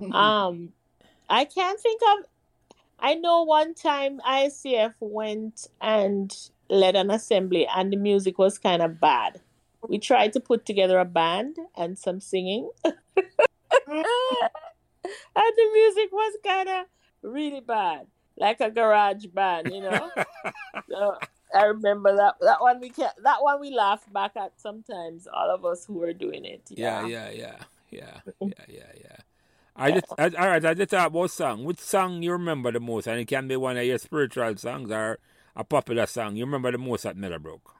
um, I can't think of. I know one time ICF went and led an assembly, and the music was kind of bad. We tried to put together a band and some singing, and the music was kind of really bad, like a garage band, you know. So I remember that that one we can't that one we laugh back at sometimes. All of us who were doing it. Yeah, yeah, yeah, yeah, yeah, yeah, yeah. I just, I, all right. I just thought about song. Which song you remember the most? And it can be one of your spiritual songs or a popular song you remember the most at Meadowbrook.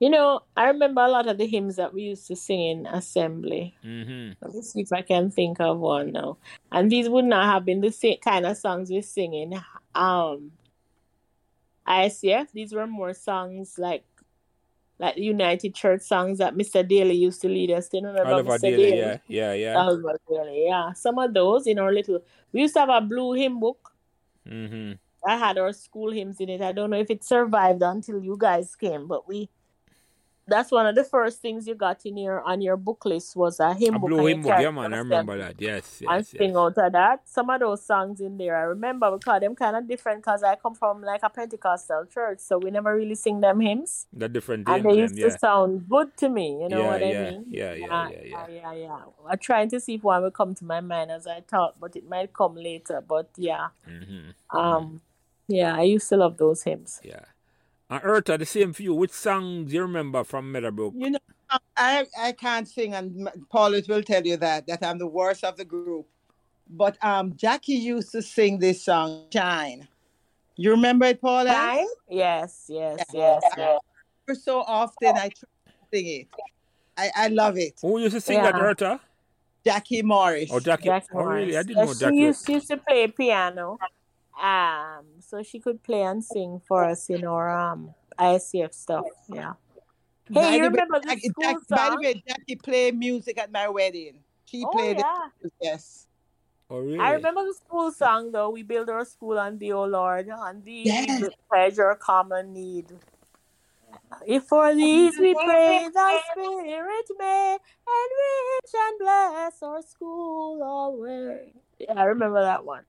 You know, I remember a lot of the hymns that we used to sing in assembly. Mm-hmm. Let me see if I can think of one now. And these would not have been the same kind of songs we're singing. um ICF. These were more songs like like United Church songs that Mr. Daly used to lead us. Do you remember Oliver Mr. Daly, Daly? yeah, yeah, yeah. Oliver Daly, yeah. Some of those in our little we used to have a blue hymn book Mm-hmm. that had our school hymns in it. I don't know if it survived until you guys came, but we that's one of the first things you got in your on your book list was a hymn A book. blue hymn book, yeah, man. I remember that. Yes, and yes, sing yes. out of that. Some of those songs in there, I remember because them kind of different because I come from like a Pentecostal church, so we never really sing them hymns, The different and hymns, they them, used yeah. to sound good to me. You know yeah, what yeah, I mean? yeah, yeah, yeah, yeah. yeah, yeah. I'm trying to see if one will come to my mind as I talk, but it might come later. But yeah, Mm-hmm. um, yeah, I used to love those hymns. Yeah. And Eartha, the same for you. Which songs you remember from Meadowbrook? You know, I I can't sing, and M- Paulette will tell you that that I'm the worst of the group. But um, Jackie used to sing this song, "Shine." You remember it, Paulette? Time? Yes, yes, yes, yes. For so often, I try to sing it. I, I love it. Who used to sing that, Yeah. Eartha? Jackie Morris. Oh, Jackie. Jackie oh, really? I didn't Yeah, know she Jackie. used, used to play piano, um, so she could play and sing for us in our um ICF stuff. Yeah. By Hey, you the way, remember the Jackie- school Jackie- By the way, Jackie played music at my wedding. She Oh played yeah. it. Yes. Oh, really? I remember the school song though. We build our school on thee, O Lord, on thee Yes. we pleasure common need. If for these we pray, thy spirit may enrich and bless our school always. Yeah, I remember that one.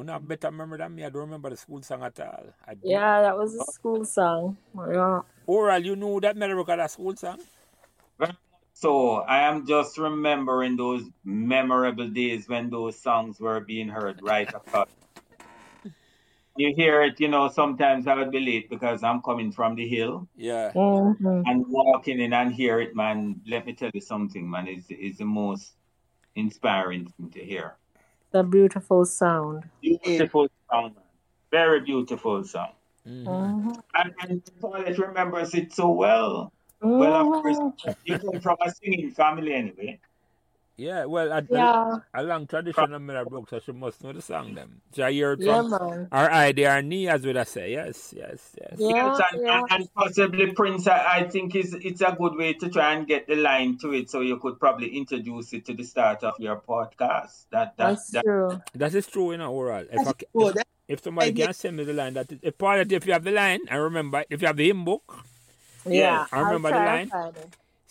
Oh, no, better remember than me. I don't remember the school song at all. I do. Yeah, that was a school song. Yeah. Oral, you knew that Meadowbrook had a school song? So I am just remembering those memorable days when those songs were being heard right across. You hear it, you know, sometimes I would be late because I'm coming from the hill Yeah. Mhm. and walking in and hear it, man. Let me tell you something, man, is is the most inspiring thing to hear. The beautiful sound. Beautiful sound, man. Very beautiful song. Mhm. Mhm. And, and Paulette remembers it so well. Well, of course, you come from a singing family anyway. Yeah, well, a, Yeah, a, a long tradition of Meadowbrook, so she must know the song them. So I hear it yeah, from man. our idea, our knee, as would I say. Yes, yes, yes. Yeah, Yes, and, yeah. and, and possibly Prince, I, I think is it's a good way to try and get the line to it, so you could probably introduce it to the start of your podcast. That that, That's that true. That is true, you know, oral. If, I, That's ca- good. if, if somebody idea. can send me the line, that is, if part of it, if you have the line, and remember, if you have the hymn book, Yeah, I remember I'll the try line.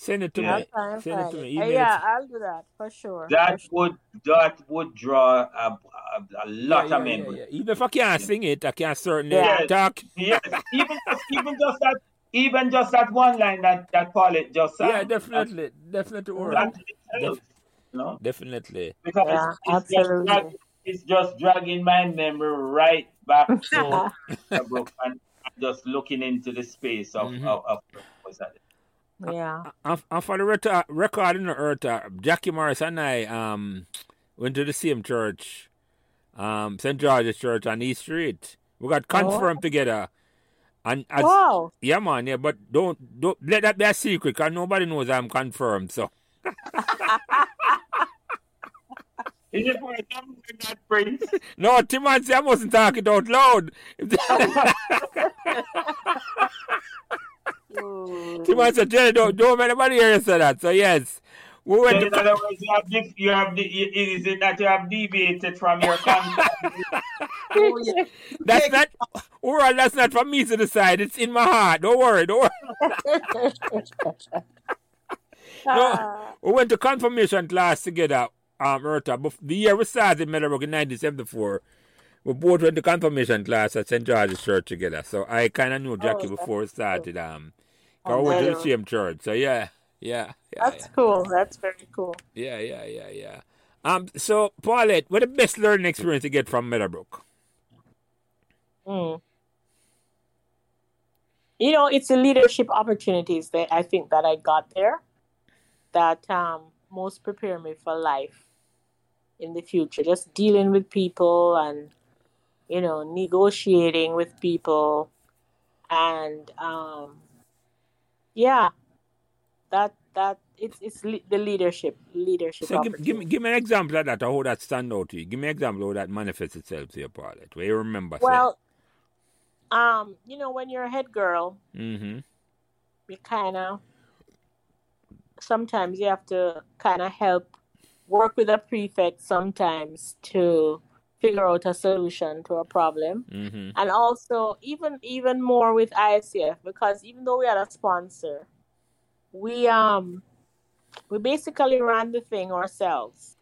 And find it. send it to Yeah. I'll me. Send it to me. Email it. yeah, I'll do that for sure. for that sure. would that would draw a, a, a lot yeah, of yeah, memories. yeah. Even if I can't sing it, I can certainly Yeah. talk. Yes, even even just that even just that one line that that Paulette just sang. Yeah, definitely, definitely, That, oral. that itself, you know, Definitely. because Yeah, it's, it's just drag, it's just dragging my memory right back to the and, just looking into the space of, Mhm. of, of was that Yeah. And, and for the record, record in the earth, uh, Jackie Morris and I um, went to the same church, um, St. George's Church on East Street. We got confirmed together. And as, Wow. yeah, man, yeah, but don't don't let that be a secret because nobody knows I'm confirmed. So Is it for them not Prince? no, Tim and I mustn't talk it out loud. Tim and say, Jerry, don't don't let anybody hear you say that. So yes, we went In to. other words, you have, dif- you have the, is it that you have deviated from your contract? Oh, yeah. That's not. Well, that's not for me to decide. It's in my heart. Don't worry. Don't worry. Ah, We went to confirmation class together, um, Eartha. Bef- The year we started in Meadowbrook in 1974, we both went to confirmation class at St. George's Church together. So I kind of knew Jackie Oh, before we started. Um, 'cause Oh, we went to the nice. So yeah, yeah, yeah, That's cool. That's very cool. yeah, yeah, yeah, yeah. Um, so Paulette, what the best learning experience you get from Meadowbrook? Mm. You know, it's the leadership opportunities that I think that I got there that um, most prepare me for life in the future. Just dealing with people and, you know, negotiating with people. And um, yeah, that, that, it's, it's le- the leadership, leadership So give, give me give me an example of that, or how that stand out to you. Give me an example of how that manifests itself to you, Paulette. Where you remember. Well, um, you know, when you're a head girl, Mm-hmm. you kind of sometimes you have to kind of help work with a prefect sometimes to figure out a solution to a problem. Mm-hmm. and also even even more with ISCF because even though we had a sponsor we um we basically ran the thing ourselves.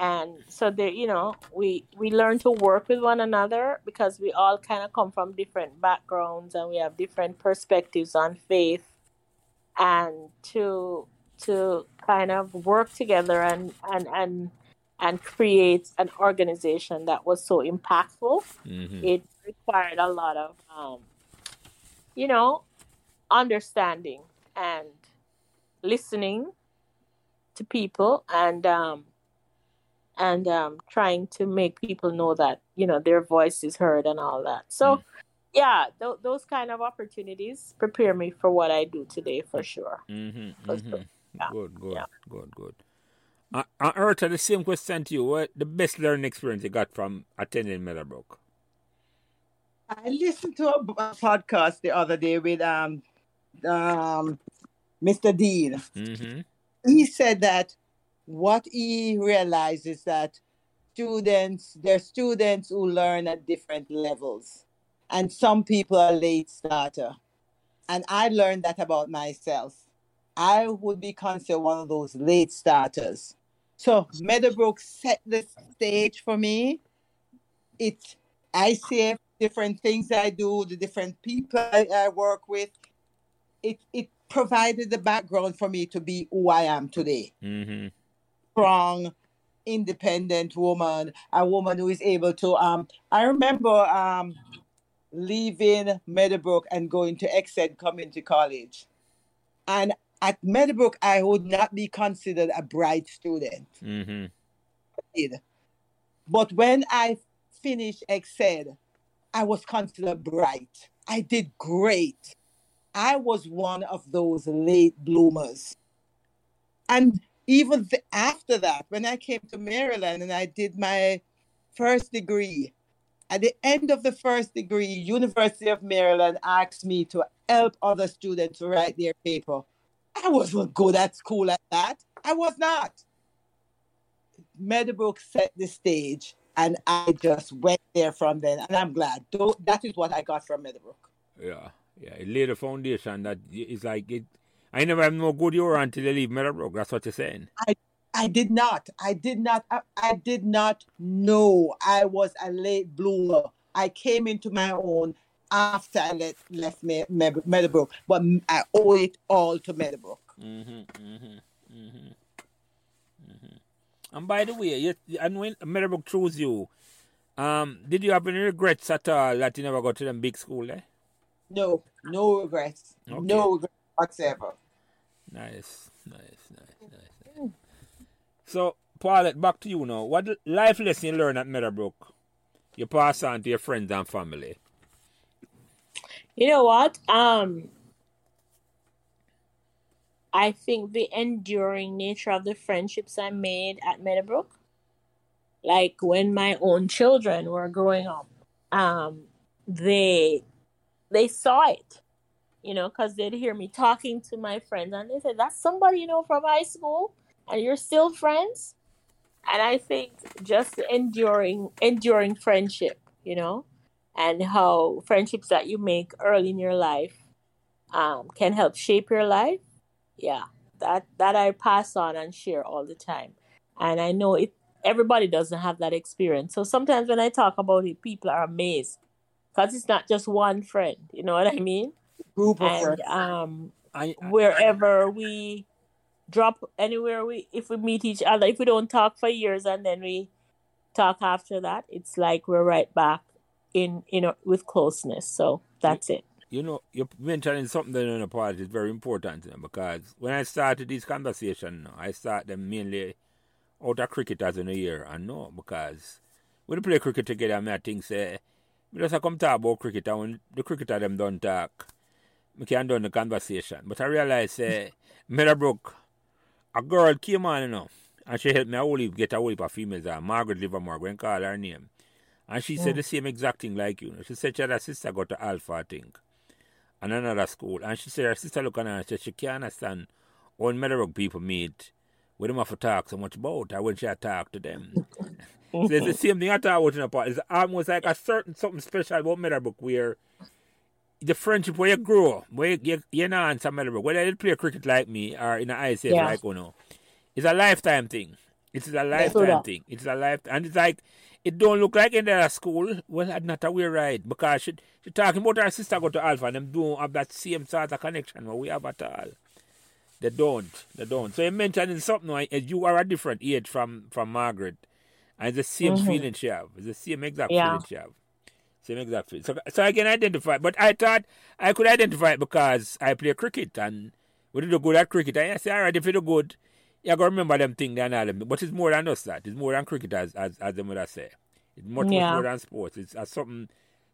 And so there you know we we learn to work with one another because we all kind of come from different backgrounds and we have different perspectives on faith. And to to kind of work together and and and and create an organization that was so impactful Mm-hmm. it required a lot of um, you know understanding and listening to people and um, and um, trying to make people know that you know their voice is heard and all that so Mm. yeah th- those kind of opportunities prepare me for what i do today for sure Mm-hmm. Mm-hmm. good. Yeah. Good, good, Yeah. good, good. Uh, uh, Eartha, the same question to you. What the best learning experience you got from attending Meadowbrook? I listened to a, a podcast the other day with um, um, Mr. Dean. Mm-hmm. He said that what he realizes that students, there are students who learn at different levels, and some people are late starter. And I learned that about myself. I would be considered one of those late starters. So Meadowbrook set the stage for me. It I see different things I do, the different people I, I work with. It it provided the background for me to be who I am today. Mm-hmm. Strong, independent woman, a woman who is able to um I remember um leaving Meadowbrook and going to Excelsior Community College. And at Meadowbrook, I would not be considered a bright student. Mm-hmm. But when I finished Excel, I was considered bright. I did great. I was one of those late bloomers. And even th- after that, when I came to Maryland and I did my first degree, at the end of the first degree, University of Maryland asked me to help other students write their paper. I wasn't good at school at that. I was not. Meadowbrook set the stage, and I just went there from then, and I'm glad. That is what I got from Meadowbrook. Yeah, yeah. It laid a foundation that it's like it. I never have no good year until you leave Meadowbrook. That's what you're saying. I did not. I did not. I, I did not know I was a late bloomer. I came into my own after I let, left Me- Me- Meadowbrook, but I owe it all to Meadowbrook. Mm-hmm, mm-hmm, mm-hmm, mm-hmm. And by the way, you, and when Meadowbrook chose you, um, did you have any regrets at all that you never got to them big school eh? No, no regrets. Okay. No regrets whatsoever. Nice, nice, nice, nice. nice. So, Paulette, back to you now. What life lesson you learn at Meadowbrook? You pass on to your friends and family. You know what? Um, I think the enduring nature of the friendships I made at Meadowbrook, like when my own children were growing up, um, they they saw it, you know, because they'd hear me talking to my friends, and they said, "That's somebody you know from high school, and you're still friends." And I think just enduring enduring friendship, you know, and how friendships that you make early in your life um, can help shape your life. Yeah, that that I pass on and share all the time. And I know it. Everybody doesn't have that experience. So sometimes when I talk about it, people are amazed because it's not just one friend. You know what I mean? Group of And friends. um, I, wherever we drop anywhere we if we meet each other if we don't talk for years and then we talk after that it's like we're right back in you know with closeness so that's it you know, you're mentioning something that in the part is very important you know, because when I started this conversation, I started them mainly out of cricket as in a year. And know because when we play cricket together, I, I think say, we just come talk about cricket and when the cricketer them don't talk, we can done the conversation. But I realize, say, Meadowbrook, a girl came on, you know, and she helped me a whole heap, get a whole heap of females, uh, Margaret Livermore, when call her name. And she said the same exact thing like you. Know. She said she had a sister got to Alpha, I think, and another school. And she said her sister look at her and said she can't understand all Meadowbrook people meet. We don't have to talk so much about her when she had talk to them. so it's the same thing I talk about in the part. It's almost like a certain something special about Meadowbrook where the friendship where you grow, where you, you, you know, and some Meadowbrook, whether they play cricket like me or in the ICF Yeah. like you know, it's a lifetime thing. It's a lifetime thing. It's a life, and it's like it don't look like in their school. Well, I'm not aware right because she she talking about her sister go to Alpha and them don't have that same sort of connection what we have at all. They don't. They don't. So you mentioning something like you are a different age from from Margaret, and it's the same Mhm. feeling she have. It's the same exact Yeah. feeling she have. Same exact feeling. So, so I can identify. But I thought I could identify it because I play cricket and we do good at cricket. And I say, all right, if you do good, you got to remember them things and all them. But it's more than just that. It's more than cricket, as as, as them would have say. It's much, much more than sports. It's uh, something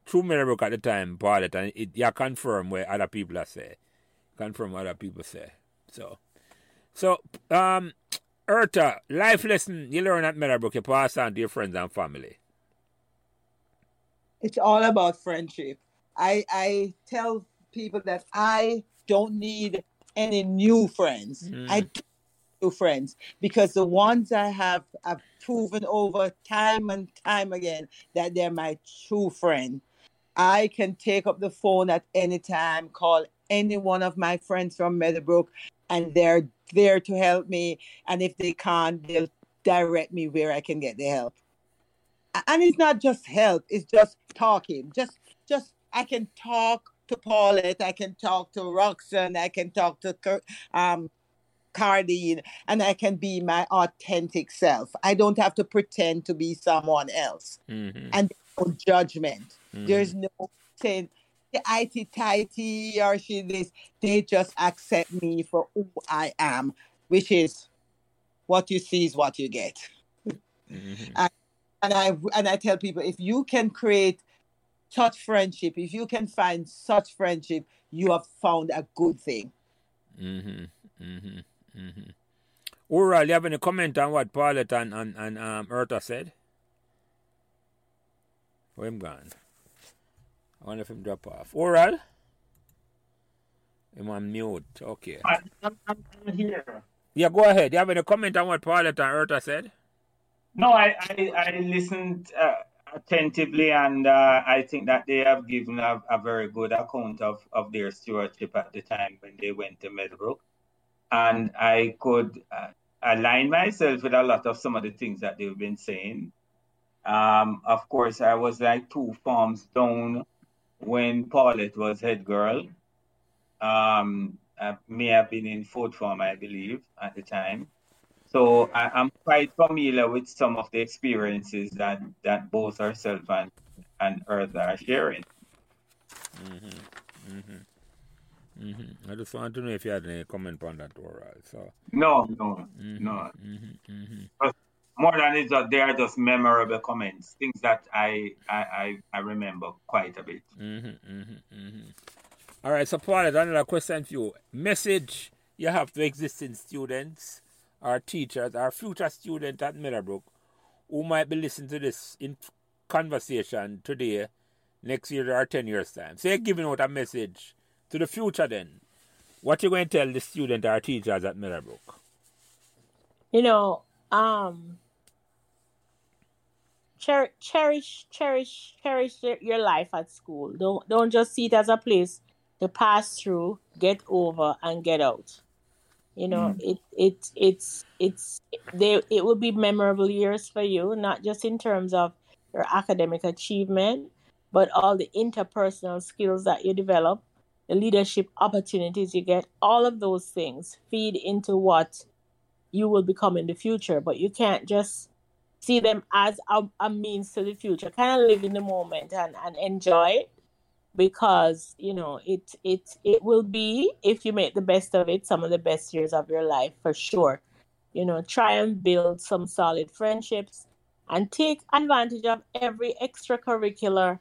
true Meadowbrook at the time, Paulette, and it you confirm where other people are say. Confirm what other people say. So, so um, Eartha, life lesson you learn at Meadowbrook, you pass on to your friends and family. It's all about friendship. I I tell people that I don't need any new friends. Mm. I friends because the ones I have have proven over time and time again that they're my true friend. I can take up the phone at any time, call any one of my friends from Meadowbrook, and they're there to help me. And if they can't, they'll direct me where I can get the help and it's not just help it's just talking just just i can talk to paulette i can talk to roxanne i can talk to um cardine and i can be my authentic self i don't have to pretend to be someone else Mm-hmm. and no judgment Mhm. there's no saying the it tighty or she this they just accept me for who i am which is what you see is what you get Mhm. and I and I tell people if you can create such friendship, if you can find such friendship, you have found a good thing. Mm-hmm. Mm-hmm. Mm-hmm. Oral, you have any comment on what Paulette and, and, and um, Eartha said? Where him gone? I wonder if him drop off. Oral? Him on mute. Okay. I, I'm, I'm here. Yeah, go ahead. You have any comment on what Paulette and Eartha said? No, I, I, I listened uh, attentively, and uh, I think that they have given a, a very good account of, of their stewardship at the time when they went to Meadowbrook. And I could uh, align myself with a lot of some of the things that they've been saying. Um, of course, I was like two forms down when Paulette was head girl. Um, I may have been in fourth form, I believe, at the time. So I, I'm quite familiar with some of the experiences that, that both herself and, and Earth are sharing. Mm-hmm. Mm-hmm. I just want to know if you had any comment on that oral. So No, no, mm-hmm. no. Mm-hmm. Mm-hmm. More than it, they are just memorable comments, things that I I, I, remember quite a bit. Mm-hmm. Mm-hmm. Mm-hmm. All right, so Paul, another question for you. Message you have to existing students, our teachers, our future students at Meadowbrook who might be listening to this in conversation today, next year or 10 years' time. So you're giving out a message to the future then. What you going to tell the student or teachers at Meadowbrook? You know, um, cher- cherish, cherish, cherish your- life at school. Don't don't just see it as a place to pass through, get over, and get out. You know, it it it's it's they it will be memorable years for you, not just in terms of your academic achievement, but all the interpersonal skills that you develop, the leadership opportunities you get, all of those things feed into what you will become in the future. But you can't just see them as a, a means to the future. Kind of live in the moment and, and enjoy it because you know it it it will be if you make the best of it some of the best years of your life for sure you know try and build some solid friendships and take advantage of every extracurricular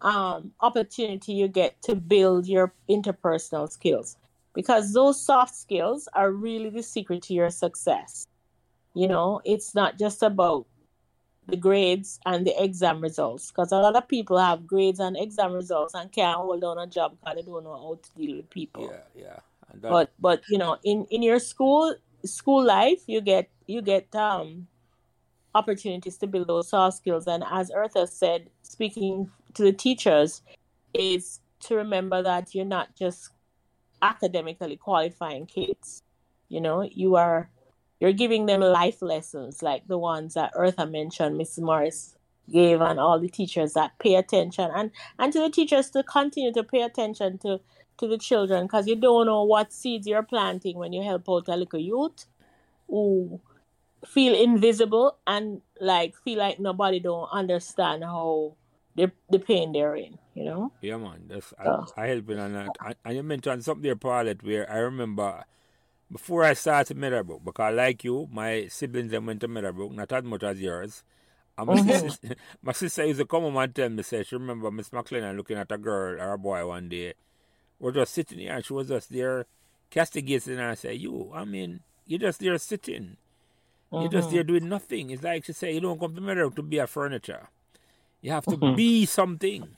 um, opportunity you get to build your interpersonal skills. Because those soft skills are really the secret to your success. You know it's not just about the grades and the exam results. Because a lot of people have grades and exam results and can't hold down a job because they don't know how to deal with people. Yeah, yeah. And that, but but you know in in your school school life you get you get um opportunities to build those soft skills. And as Eartha said speaking to the teachers is to remember that you're not just academically qualifying kids you know you are you're giving them life lessons like the ones that Eartha mentioned Mrs. Morris gave and all the teachers that pay attention and and to the teachers to continue to pay attention to to the children because you don't know what seeds you're planting when you help out a little youth who feel invisible and like feel like nobody don't understand how the the pain they're in you know yeah, man. That's, Oh. I, I helping on that. And, and you mentioned something there, that where I remember before I started Meadowbrook, because like you, my siblings them went to Meadowbrook, not as much as yours. And my, Mhm. sister, my sister used to come home and tell me, say, she remember Miss McLennan looking at a girl or a boy one day. We're just sitting here and she was just there castigating and I say, You, I mean, you're just there sitting. You're just Mhm. there doing nothing. It's like she say, you don't come to Meadowbrook to be a furniture. You have to Mhm. be something.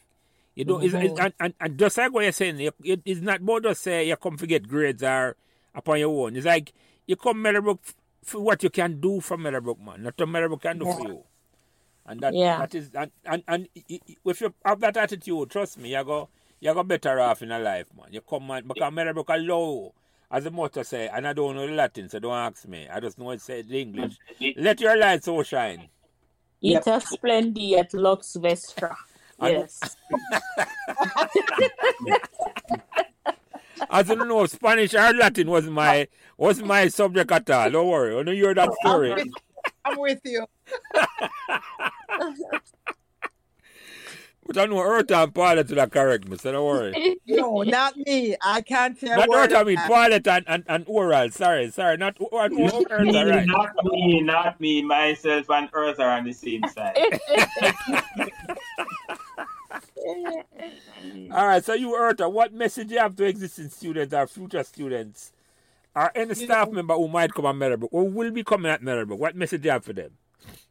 You don't, it's, it's, Mhm. and, and, and just like what you're saying, it, it, it's not about just say you come to get grades or upon your own. It's like you come Meadowbrook for what you can do for Meadowbrook, man. Not what Meadowbrook can do for Yeah. you. And that Yeah. that is and, and, and if you have that attitude, trust me, you go you go better off in a life, man. You come man because Meadowbrook allow you, as the motto say, and I don't know the Latin, so don't ask me. I just know it said the English. Let your light so shine. Yep. Ita splendi et lux vestra And- yes As you know, Spanish or Latin was my was my subject at all. Don't worry. I know you heard that story. I'm with you. But I know Eartha and Paulette will correct me, so don't worry. No, not me. I can't say a Not word. Eartha, I mean that. Paulette and, and, and Oral. Sorry, sorry. Not Oral, no, Not me, right. not me, not me. Myself and Earth are on the same side. All right, so you, Eartha, what message you have to existing students or future students or any staff member who might come at Meadowbrook or will be coming at Meadowbrook? What message do you have for them?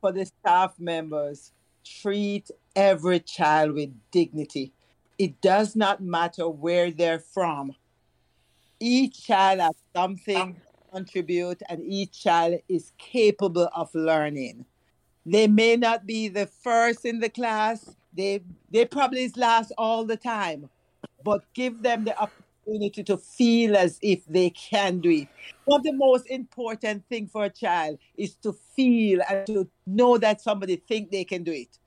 for the staff members treat every child with dignity. It does not matter where they're from. Each child has something to contribute, and each child is capable of learning. They may not be the first in the class, they, they probably last all the time, but give them the opportunity to feel as if they can do it. One of the most important thing for a child is to feel and to know that somebody think they can do it.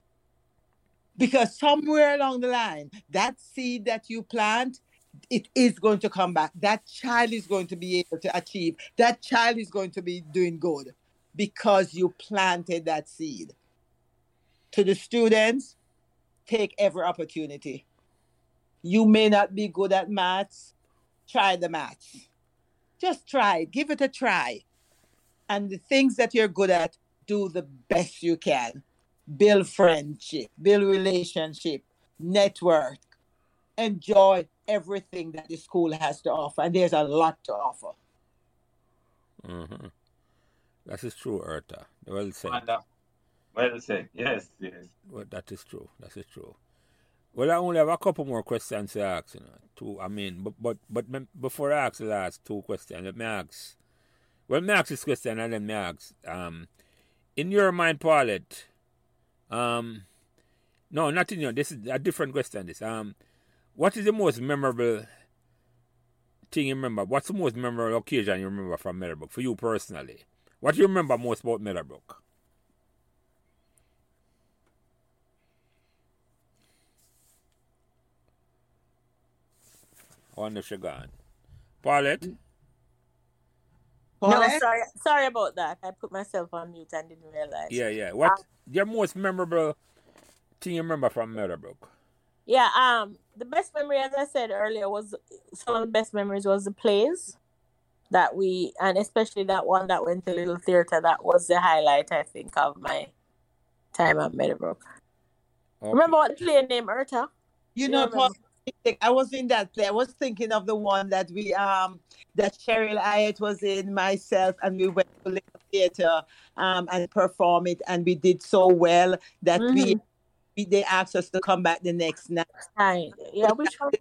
Because somewhere along the line, that seed that you plant, it is going to come back. That child is going to be able to achieve. That child is going to be doing good because you planted that seed. To the students, take every opportunity. You may not be good at maths. Try the maths. Just try. Give it a try. And the things that you're good at, do the best you can. Build friendship, build relationship, network, enjoy everything that the school has to offer. And there's a lot to offer. Mm-hmm. That is true, Eartha. Well said. Well said. Yes, yes. Well, that is true. That is true. Well, I only have a couple more questions to ask. You know, two. I mean, but but but me- before I ask the last two questions, let me ask. Well, me ask this question and then me ask. Um, in your mind, Paulette. Um, no, not in your. This is a different question. This. Um, what is the most memorable thing you remember? What's the most memorable occasion you remember from Meadowbrook for you personally? What do you remember most about Meadowbrook? Wonder if she gone. Paulette? No, sorry, sorry about that. I put myself on mute and didn't realize. Yeah, yeah. What your most memorable thing you remember from Meadowbrook? Yeah, um, the best memory, as I said earlier, was some of the best memories was the plays that we, and especially that one that went to Little Theatre. That was the highlight, I think, of my time at Meadowbrook. Okay. Remember what the play name, Eartha? You Yeah, know, I Paul, I was in that play. I was thinking of the one that we um that Cheryl Hyatt was in, myself, and we went to Little Theatre um and perform it, and we did so well that we, Mhm. we they asked us to come back the next night. Hi. Yeah, which one?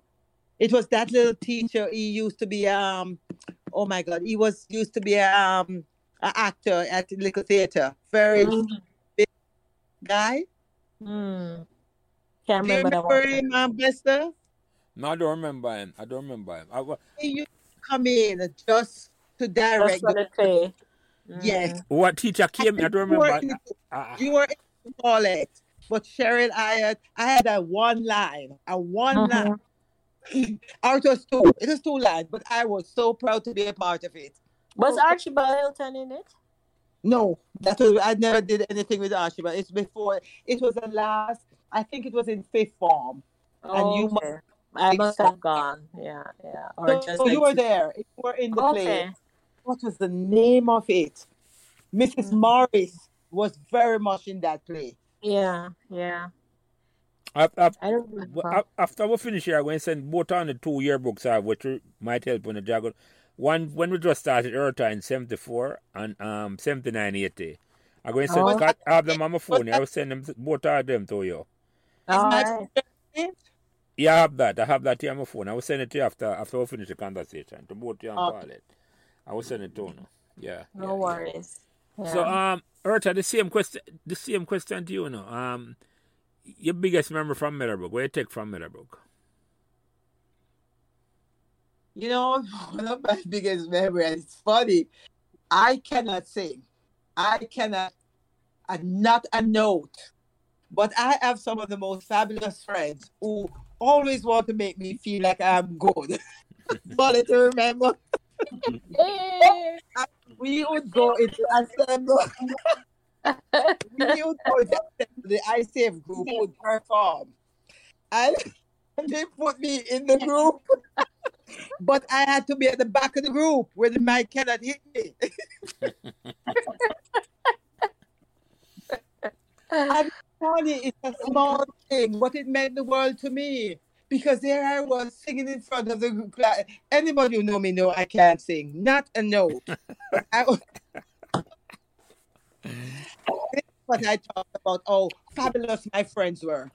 It was that little teacher. He used to be um oh my god, he was used to be a um an actor at Little Theatre. Very Mm, guy. mm. Can't Do you remember remember him, um, Bester? No, I don't remember him. I don't remember him. I, wa- He used to come in just to Just direct. for the play. Yes. Mm. what teacher came? I don't You were remember. in- I, I, You were in Paulette, but Cheryl, I had, I had a one line, a one Mhm. line. Or it was two. It was two lines, but I was so proud to be a part of it. Was Archibald Hilton in it? No, that was I never did anything with Archibald. It's before. It was the last. I think it was in fifth form. And you mu- Okay. I must have gone. Yeah, yeah. Or So, just so you like- were there. You were in the play. Okay. What was the name of it? Mrs. Mm. Morris was very much in that play. Yeah, yeah. I, I, I don't remember. after we finish here, I'm going to send both on the two yearbooks I have, which will- might help when the jargon. One when we just started Eartha in 74 and um 79 80. I'm going to send, Oh. I have them on my phone. I will send them both of them to you. All my- right. Yeah, I have that. I have that here on my phone. I will send it to you after after we finish the conversation. To both you and Okay. Paulette. I will send it to you. Yeah. No yeah, worries. Yeah. So um Eartha, the same question the same question to you now. Um your biggest memory from Meadowbrook. Where you take from Meadowbrook? You know, one of my biggest memories. It's funny. I cannot sing. I cannot. uh, not a note. But I have some of the most fabulous friends who always want to make me feel like I'm good. Funny to remember. We would go into assembly. we would go into assembly. The ICF group would perform. And they put me in the group. but I had to be at the back of the group where the mic cannot hit me. And funny, it's a small thing, but it meant the world to me. Because there I was singing in front of the group. Anybody who know me know I can't sing, not a note. Was, what I talked about, how fabulous my friends were.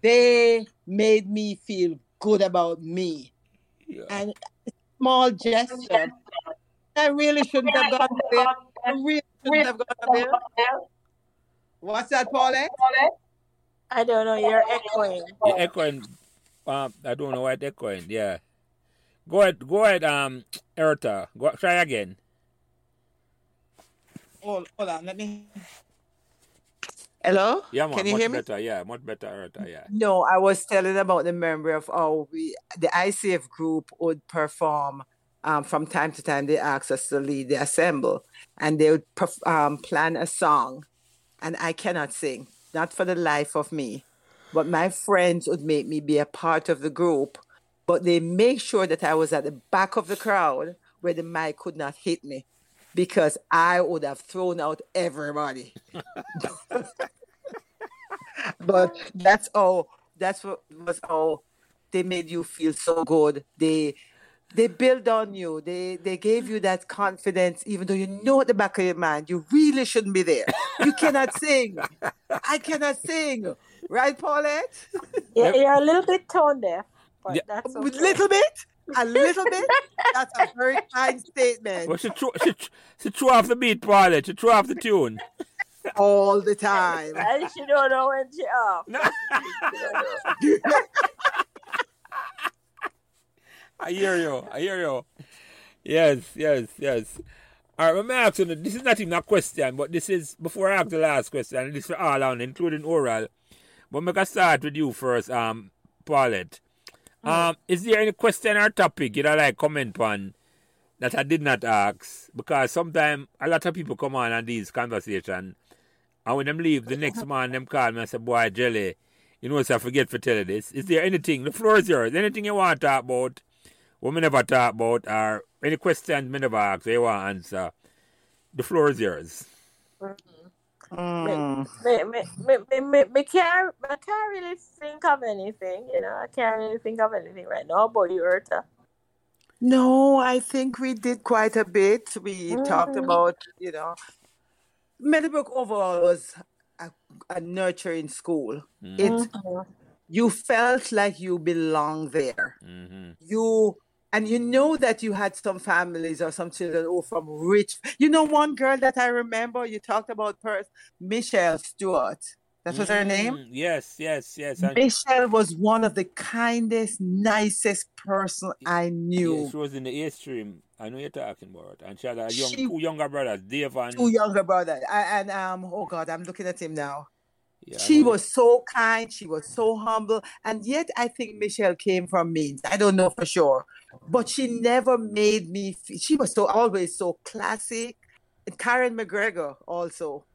They made me feel good about me. Yeah. And small gesture. I really shouldn't have gone there. I really shouldn't have gone there. What's that, Paulette? I don't know. You're echoing. You're echoing. Um, I don't know what echoing. Yeah. Go ahead. Go ahead. Um, Eartha. Go try again. Hold, hold on, let me. Hello? Yeah, man. Can you much hear me? better. Yeah, much better. Eartha. Yeah. No, I was telling about the memory of how we, the ICF group would perform um, from time to time. They asked us to lead the assemble, and they would perf- um, plan a song, and I cannot sing, not for the life of me. but my friends would make me be a part of the group. But they make sure that I was at the back of the crowd where the mic could not hit me because I would have thrown out everybody. but that's all that's what was all they made you feel so good. They they build on you. They they gave you that confidence, even though you know at the back of your mind you really shouldn't be there. You cannot sing. I cannot sing. Right, Paulette? Yeah, you're a little bit tone deaf, but Yeah. that's A okay. little bit? A little bit? That's a very kind statement. Well, she threw, she, she threw off the beat, Paulette. She threw off the tune. All the time. And she don't know when she off. No. I hear you. I hear you. Yes, yes, yes. All right, let me ask you, this is not even a question, but this is, before I ask the last question, this is for all on, including oral. But going to start with you first, um, Paulette. Um, is there any question or topic you'd like comment on that I did not ask? Because sometimes a lot of people come on on these conversations, and when them leave, the next man them call me and say, boy, Jelly, you know, so I forget to tell you this. Is there anything, the floor is yours, anything you want to talk about, what we never talk about, or any questions we never ask, you want to answer, the floor is yours. Mm. Me, me, me, me, me, me can't, I can't really think of anything, you know. I can't really think of anything right now about you, Eartha. No, I think we did quite a bit. We talked Mhm. about, you know, Meadowbrook overall was a, a nurturing school. Mm. It Mhm. you felt like you belonged there. Mm-hmm. You and you know that you had some families or some children who were from rich. You know, one girl that I remember you talked about first, Michelle Stewart. That was her name. Mm, Yes, yes, yes. And, Michelle was one of the kindest, nicest person I knew. yeah, she was in the A stream. I know you're talking about. And she had a young, She- two younger brothers, Dave and. Two younger brothers. I, and um, oh God, I'm looking at him now. Yeah, she know- was so kind, she was so humble, and yet I think Michelle came from means. I don't know for sure, but she never made me. Feel, she was so always so classic. And Karen McGregor also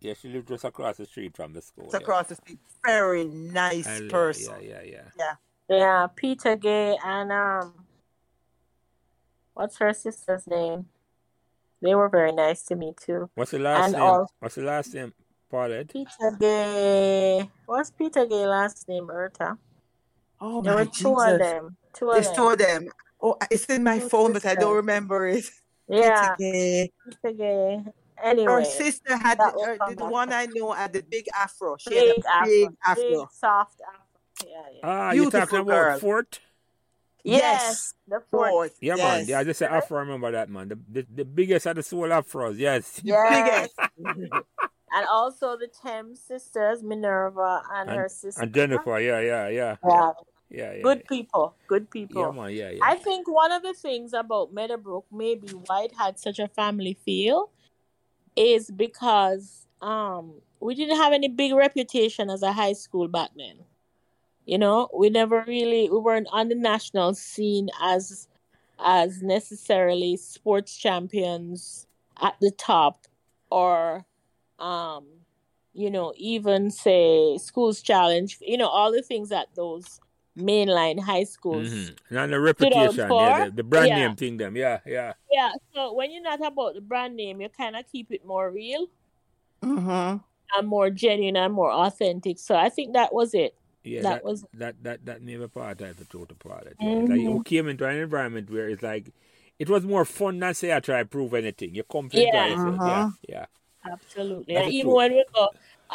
Yeah, she lived just across the street from the school. it's yeah. across the street. Very nice And, person. Yeah, yeah, yeah. Yeah, Peter Gay and um, what's her sister's name? They were very nice to me too. What's the last And name? all- What's the last name? Paulette? Peter Gay. What's Peter Gay last name, Eartha? Oh There my were two of them. Two of them. two of them. Oh, it's in my Two phone, but I don't remember it. Yeah, Peter Peter Gay. Her sister had the, her- the one I know had the big afro. She big had a afro, big big afro. soft afro. Yeah, yeah. Ah, you're Beautiful talking about girl. Fort? yes, Yes. the fourth. Fourth. Yeah, yes. man. Yeah, I just say Afro. I remember that, man. The, the, the biggest of the soul Afros. Yes. Yes. Biggest. and also the Thames sisters, Minerva and, And- her sister. And Jennifer. Yeah, yeah, yeah. Yeah, Yeah, yeah. good people. Good people. Yeah, man. Yeah, yeah. I think one of the things about Meadowbrook, maybe why it had such a family feel, is because um we didn't have any big reputation as a high school back then. You know, we never really we weren't on the national scene as as necessarily sports champions at the top or um you know even say schools challenge you know all the things that those mainline high schools Mm-hmm. And the reputation, yeah, the, the brand Yeah. name thing, them, yeah, yeah. Yeah, so when you're not about the brand name, you kind of keep it more real mm-hmm. and more genuine and more authentic. So I think that was it. Yeah, that, that, was that that that never part of the total product. Yeah. It's Like you Mhm. came into an environment where it's like it was more fun than say I try to prove anything. You come to Yeah. yourself. Uh-huh. Yeah, absolutely. That's And even true. when we go,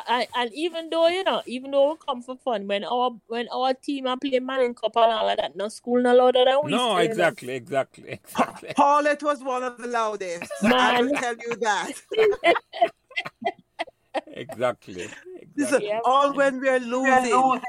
and, and even though you know, even though we come for fun, when our when our team are playing Manning Cup and all of that, no school no louder than we. No, still, you exactly, exactly, exactly. Paulette was one of the loudest. Man. I will tell you that. exactly. Listen, exactly. Yeah, all man. when we're losing,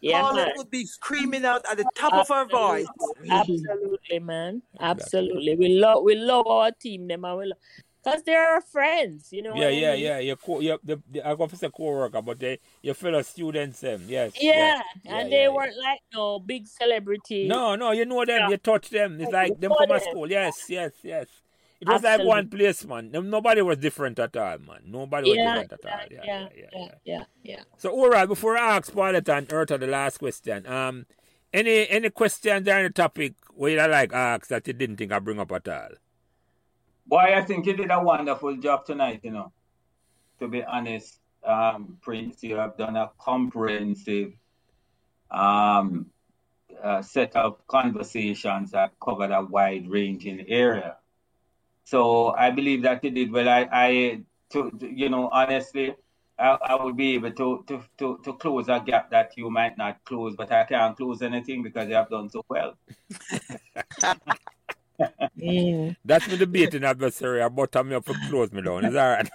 Yeah, Paulette man. would be screaming out at the top of her voice. Absolutely, man. Absolutely. We love we love our team, them and we love because they're our friends, you know. Yeah, what I yeah, mean? yeah. Your co, your, the, the, I go for say co-worker, but they, your fellow students, them. Yes. Yeah, Yeah, and yeah, they yeah. weren't like no big celebrity. No, no, you know them. Yeah. You touch them. It's like them from a school. Yes, yes, yes. It was like one place, man. Nobody was different at all, man. Nobody was Yeah, different at yeah, all. Yeah, yeah, yeah, yeah, yeah, yeah. So, all right, before I ask Paulette and Eartha the last question, um, any any questions on the topic where you like ask that you didn't think I bring up at all? Boy, I think you did a wonderful job tonight, you know. To be honest, um, Prince, you have done a comprehensive um, uh, set of conversations that covered a wide ranging area. So I believe that you did well. I, I to, you know, honestly, I, I would be able to, to, to, to close a gap that you might not close, but I can't close anything because you have done so well. Mm. That's me debating adversary about time me up to close me down. Is that right?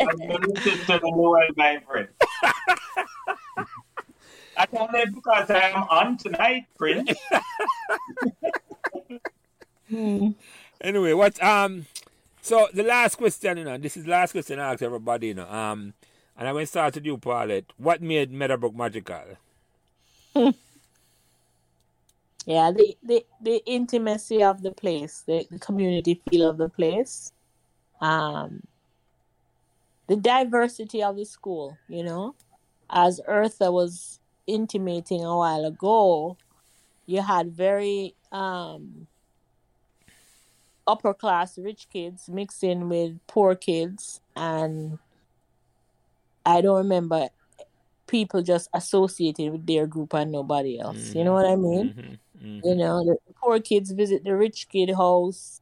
I'm going to the world, my friend. I can't live because I am on tonight, Prince. Mm. anyway, what um so the last question, you know, this is the last question I ask everybody, you know. Um and I went gonna start with you, Paulette. What made Meadowbrook magical? Yeah, the, the, the intimacy of the place, the, the community feel of the place, um, the diversity of the school, you know. As Eartha was intimating a while ago, you had very um, upper class rich kids mixing with poor kids, and I don't remember people just associated with their group and nobody else. You know what I mean? Mhm, mhm. you know the poor kids visit the rich kid house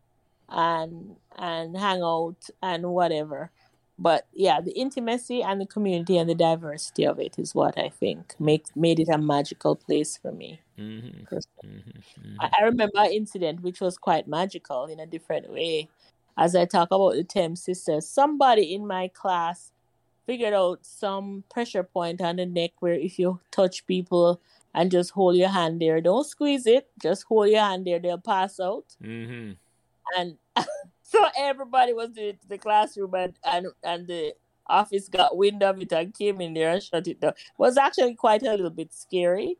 and and hang out and whatever but yeah the intimacy and the community and the diversity of it is what i think make made it a magical place for me Mhm, mhm, mhm. I, I remember an incident which was quite magical in a different way as i talk about the Thames sisters somebody in my class figured out some pressure point on the neck where if you touch people and just hold your hand there don't squeeze it just hold your hand there they'll pass out Mhm. and so everybody was doing it to the classroom and, and and the office got wind of it and came in there and shut it down. It was actually quite a little bit scary.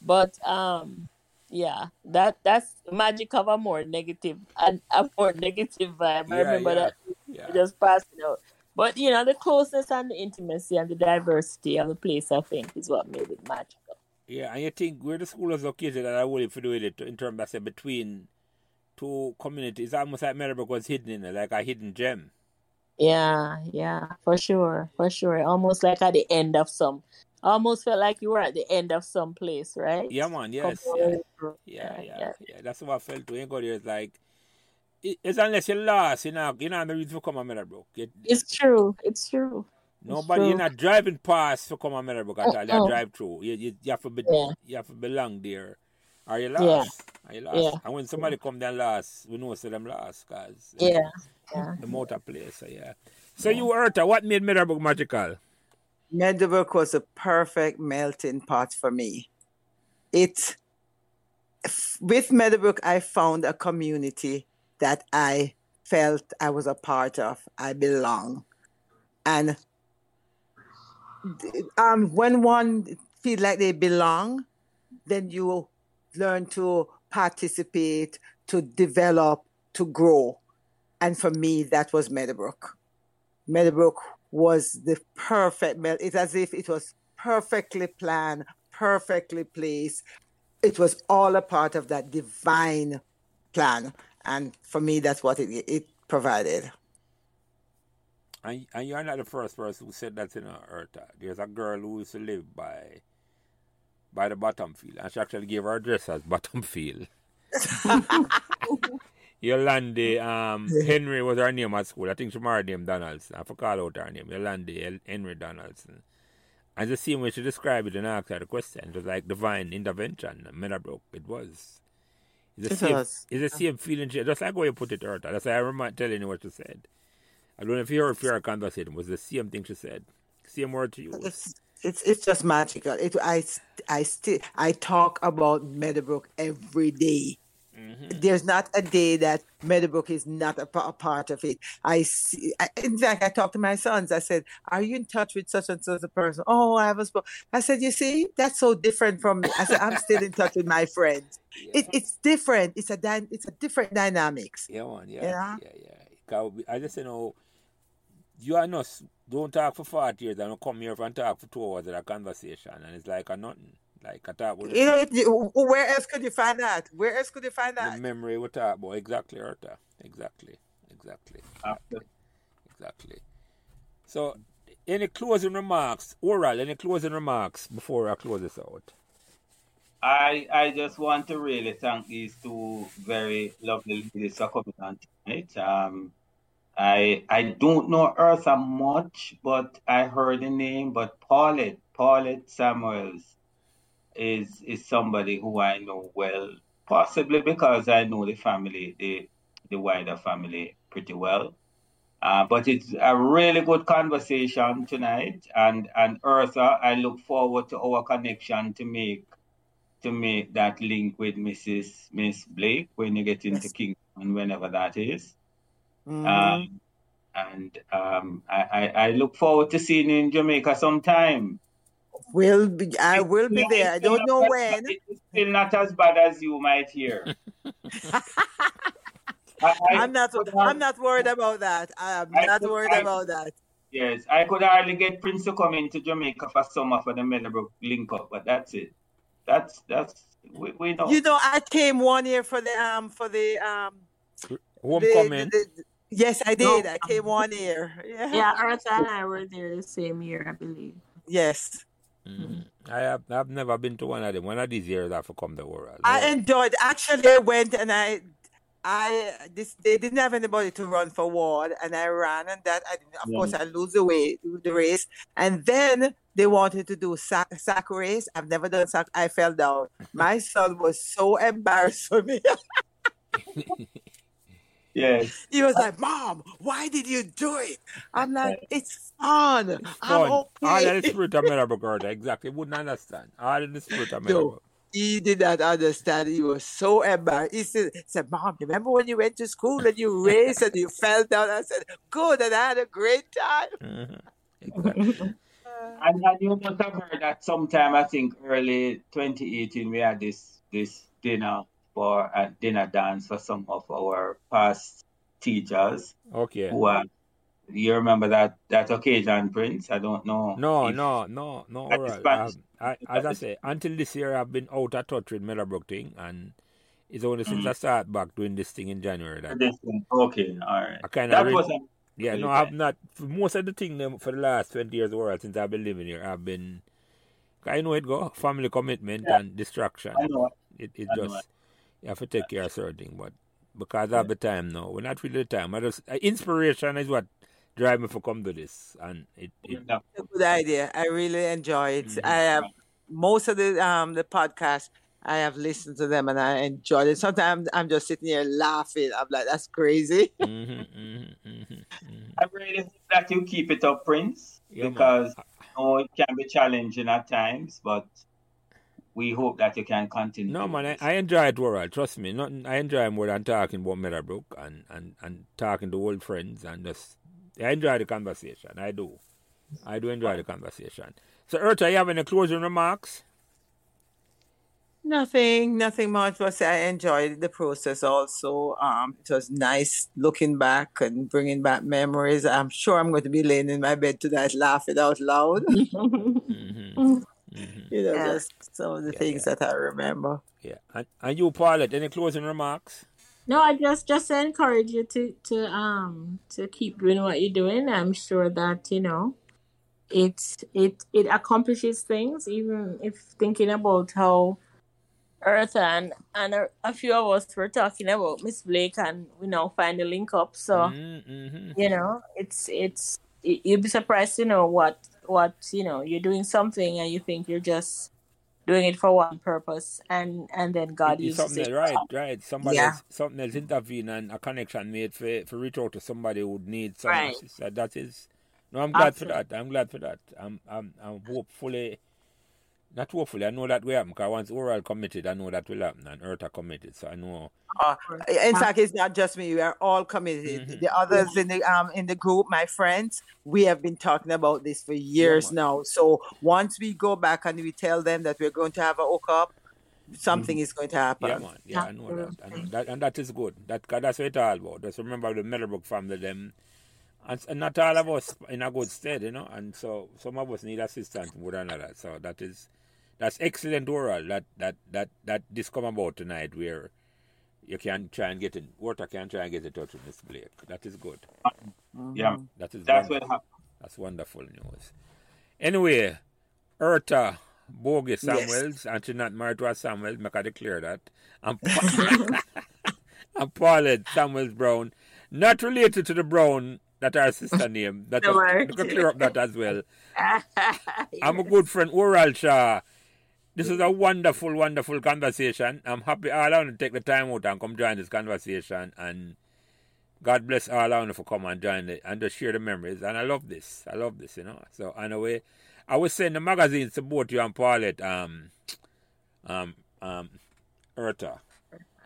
But um yeah, that that's magic of a more negative and a more negative vibe. I remember yeah, that yeah. just passing out. But you know, the closeness and the intimacy and the diversity of the place I think is what made it magical. Yeah, and you think where the school is located that I would if you do it in terms of say between two communities, almost like Meadowbrook was hidden in it, like a hidden gem. Yeah, yeah, for sure, for sure. Almost like at the end of some, almost felt like you were at the end of some place, right? Yeah, man. Yes. Yeah. Yeah, yeah, yeah. yeah. That's what I felt too. You go there, it's like it's unless you're lost, you know, you know, the reason to come to Meadowbrook. It, It's true. It's true. Nobody, you're true. not driving past to come to Meadowbrook uh, at all. You Uh-uh. drive through. You, you, you have to be, Yeah. you have to belong there. Are you Yeah. lost? Are you lost? Yeah. And when somebody come there last, we know so them lost, cause Yeah, yeah. the motor place. So yeah. So you, Eartha, what made Meadowbrook magical? Meadowbrook was a perfect melting pot for me. It f- with Meadowbrook, I found a community that I felt I was a part of. I belong, and th- um, when one feel like they belong, then you learn to participate, to develop, to grow. And for me, that was Meadowbrook. Meadowbrook was the perfect it's as if it was perfectly planned perfectly placed it was all a part of that divine plan and for me that's what it, it provided And, and you're not the first person who said that in Eartha. There's a girl who used to live by by the bottom field, and she actually gave her address as bottom field. Yolande um, Henry was her name at school. I think she married him Donaldson. I forgot out her name. Yolande Henry Donaldson. And the same way she described it and asked her the question, it was like divine intervention. Meadowbrook, it was. It's the It same, was. It's the same feeling, she- just like how you put it, Eartha. That's why I remember telling you what you said. I don't know if you heard your conversation. It was the same thing she said. Same word to you. it's it's it's just magical it i i still i talk about meadowbrook every day. Mm-hmm. There's not a day that Meadowbrook is not a, a part of it. I see. I, in fact, I talked to my sons. I said, "Are you in touch with such and such a person?" Oh, I haven't spoken. I said, "You see, that's so different from me." I said, "I'm still in touch with my friends. Yeah. It, it's different. It's a dy- it's a different dynamics." Yeah, man. Yeah, Yeah. yeah, yeah. I just you know, you and us don't talk for forty years and we come here and talk for two hours at a conversation, and it's like a nothing. Like I talk with You know, you- where else could you find that? Where else could you find the that? memory we talk about exactly, Eartha. Exactly, exactly, After. exactly. So, any closing remarks, oral? Any closing remarks before I close this out? I I just want to really thank these two very lovely ladies for coming on tonight. Um, I I don't know Eartha much, but I heard the name. But Paulette Paulette Samuels is is somebody who I know well, possibly because I know the family, the the wider family pretty well. Uh, but it's a really good conversation tonight, and and Eartha, I look forward to our connection to make to make that link with Mrs. Miss Blake when you get into Yes. Kingston, whenever that is. Mhm. Um, and um, I, I, I look forward to seeing you in Jamaica sometime. will be. I will be there. I don't know when. It's still not as bad as you might hear. I, I, I'm not. I'm not worried about that. I'm I not could- worried I- about that. Yes, I could hardly get Prince to come into Jamaica for summer for the Meadowbrook link up, but that's it. That's that's we, we know. You know, I came one year for the um for the um the- Homecoming. the- the- yes, I No. did. I came one year. Yeah. Yeah, Eartha and I were there the same year, I believe. Yes. Mhm. I have I've never been to one of them. One of these years I have to come to oral. I enjoyed. Actually, I went and I, I this they didn't have anybody to run for ward, and I ran, and that I didn't- of course I lose the way to the race, and then they wanted to do sack, sack race. I've never done sack. I fell down. My son was so embarrassed for me. yes. he was like, "Mom, why did you do it?" I'm like, "It's fun. It's I'm fun. All in okay." the spirit of Meadowbrook, Exactly. Wouldn't understand. I didn't spirit of No. He did not understand. He was so embarrassed. He said, said, Mom, remember when you went to school and you raced and you fell down? I said, Good, and I had a great time. Mhm. Exactly. And, and you must have heard that sometime I think early 2018 we had this this dinner for a dinner dance for some of our past teachers Okay. who are you remember that that occasion, Prince? I don't know. No, no, no, no. At All right. Spanish- I, I, as I say, until this year, I've been out of touch with Meadowbrook thing, and it's only since mm-hmm. I started back doing this thing in January that. Okay, all right. I kind That of. was a, yeah, no. I've not. Most of the thing for the last twenty years, or since I've been living here, I've been. I know it go family commitment Yeah. and distraction. I know. It it I know just you have to take care of certain thing, but because of the time now, we're not really the time. I just uh, inspiration is what drive me to come to this, and it, it Yeah. A good idea. I really enjoy it. Mhm. I have most of the um the podcast. I have listened to them and I enjoyed it. Sometimes I'm just sitting here laughing. I'm like, that's crazy. mhm, mhm, mhm, mhm. I really hope that you keep it up, Prince, Yeah, man. because you know, it can be challenging at times, but we hope that you can continue. No to man, I, this. I enjoy it world. Trust me, nothing. I enjoy more than talking about Meadowbrook and, and, and talking to old friends and just. I enjoy the conversation. I do. I do enjoy the conversation. So, Eartha, you have any closing remarks? Nothing, nothing much. But I enjoyed the process also. Um, it was nice looking back and bringing back memories. I'm sure I'm going to be laying in my bed tonight laughing out loud. hmm hmm you know, Yeah. just some of the Yeah, things that I remember. Yeah. And, and you, Paulette, any closing remarks? No, I just just encourage you to to um to keep doing what you're doing. I'm sure that you know it it it accomplishes things. Even if thinking about how Earth and and a, a few of us were talking about Miss Blake, and we now find the link up. So Mm-hmm. you know, it's it's y- you'd be surprised to know what what you know you're doing something and you think you're just doing it for one purpose, and and then God uses something it. right, right. Somebody Yeah. else, something else intervene and a connection made for for reach out to somebody who needs some Right. assistance. That is no, I'm glad for that. I'm glad for that. I'm I'm I'm hopefully Not hopefully, I know that will happen because once Oral committed, I know that will happen, and Eartha committed, so I know. Uh, in fact, it's not just me. We are all committed. Mhm. The others in the um in the group, my friends, we have been talking about this for years man. now. So once we go back and we tell them that we're going to have a hook up, something is going to happen. Yeah, man. Yeah, I know that. I know that. And that is good. That, 'cause that's what it's all about. Just remember the Meadowbrook family, them. And, and not all of us in a good state, you know. And so some of us need assistance with another. So that is, that's excellent oral that, that, that, that this come about tonight where you can try and get it, water can try and get in touch with Miss Blake. That is good. Mm-hmm. Yeah, That is that's wonderful. what happened. That's wonderful news. Anyway, Eartha Bogie Samuels, and she's not married to a Samuel, make I declare that. And, Pa- and Paulette Samuels Brown, not related to the Brown that our sister name. That No, could clear up that as well. I'm a good friend, Oral Shah. This is a wonderful, wonderful conversation. I'm happy all want to take the time out and come join this conversation. And God bless all I want for coming and join it and just share the memories. And I love this. I love this, you know. So anyway, I was send the magazines to both you and Paulette, um, um, um, Eartha.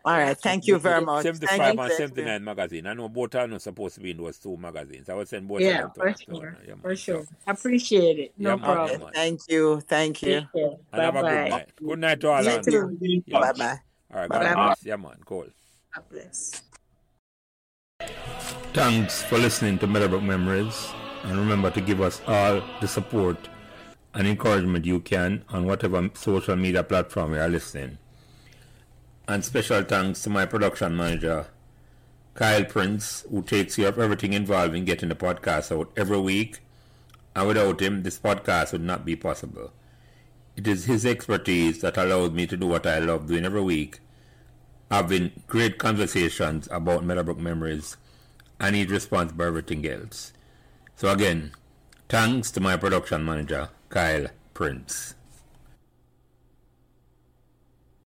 All right. Thank you very much. 75 Thank and 79 magazine. I know both are not supposed to be in those two magazines. I would send both Yeah, of them to for sure. her. Yeah. For So- sure. Appreciate it. No Yeah, problem. man. Thank you. Thank you. Take care. And have a good Bye-bye. night. Good night to all You of you. too. Yeah. Bye bye. All right, God Bye-bye. bless. Yeah, man. Cool. God bless. Thanks for listening to Meadowbrook Memories. And remember to give us all the support and encouragement you can on whatever social media platform you are listening. And special thanks to my production manager, Kyle Prince, who takes care of everything involved in getting the podcast out every week. And without him, this podcast would not be possible. It is his expertise that allows me to do what I love doing every week, having great conversations about Meadowbrook memories, and he's responsible for everything else. So again, thanks to my production manager, Kyle Prince.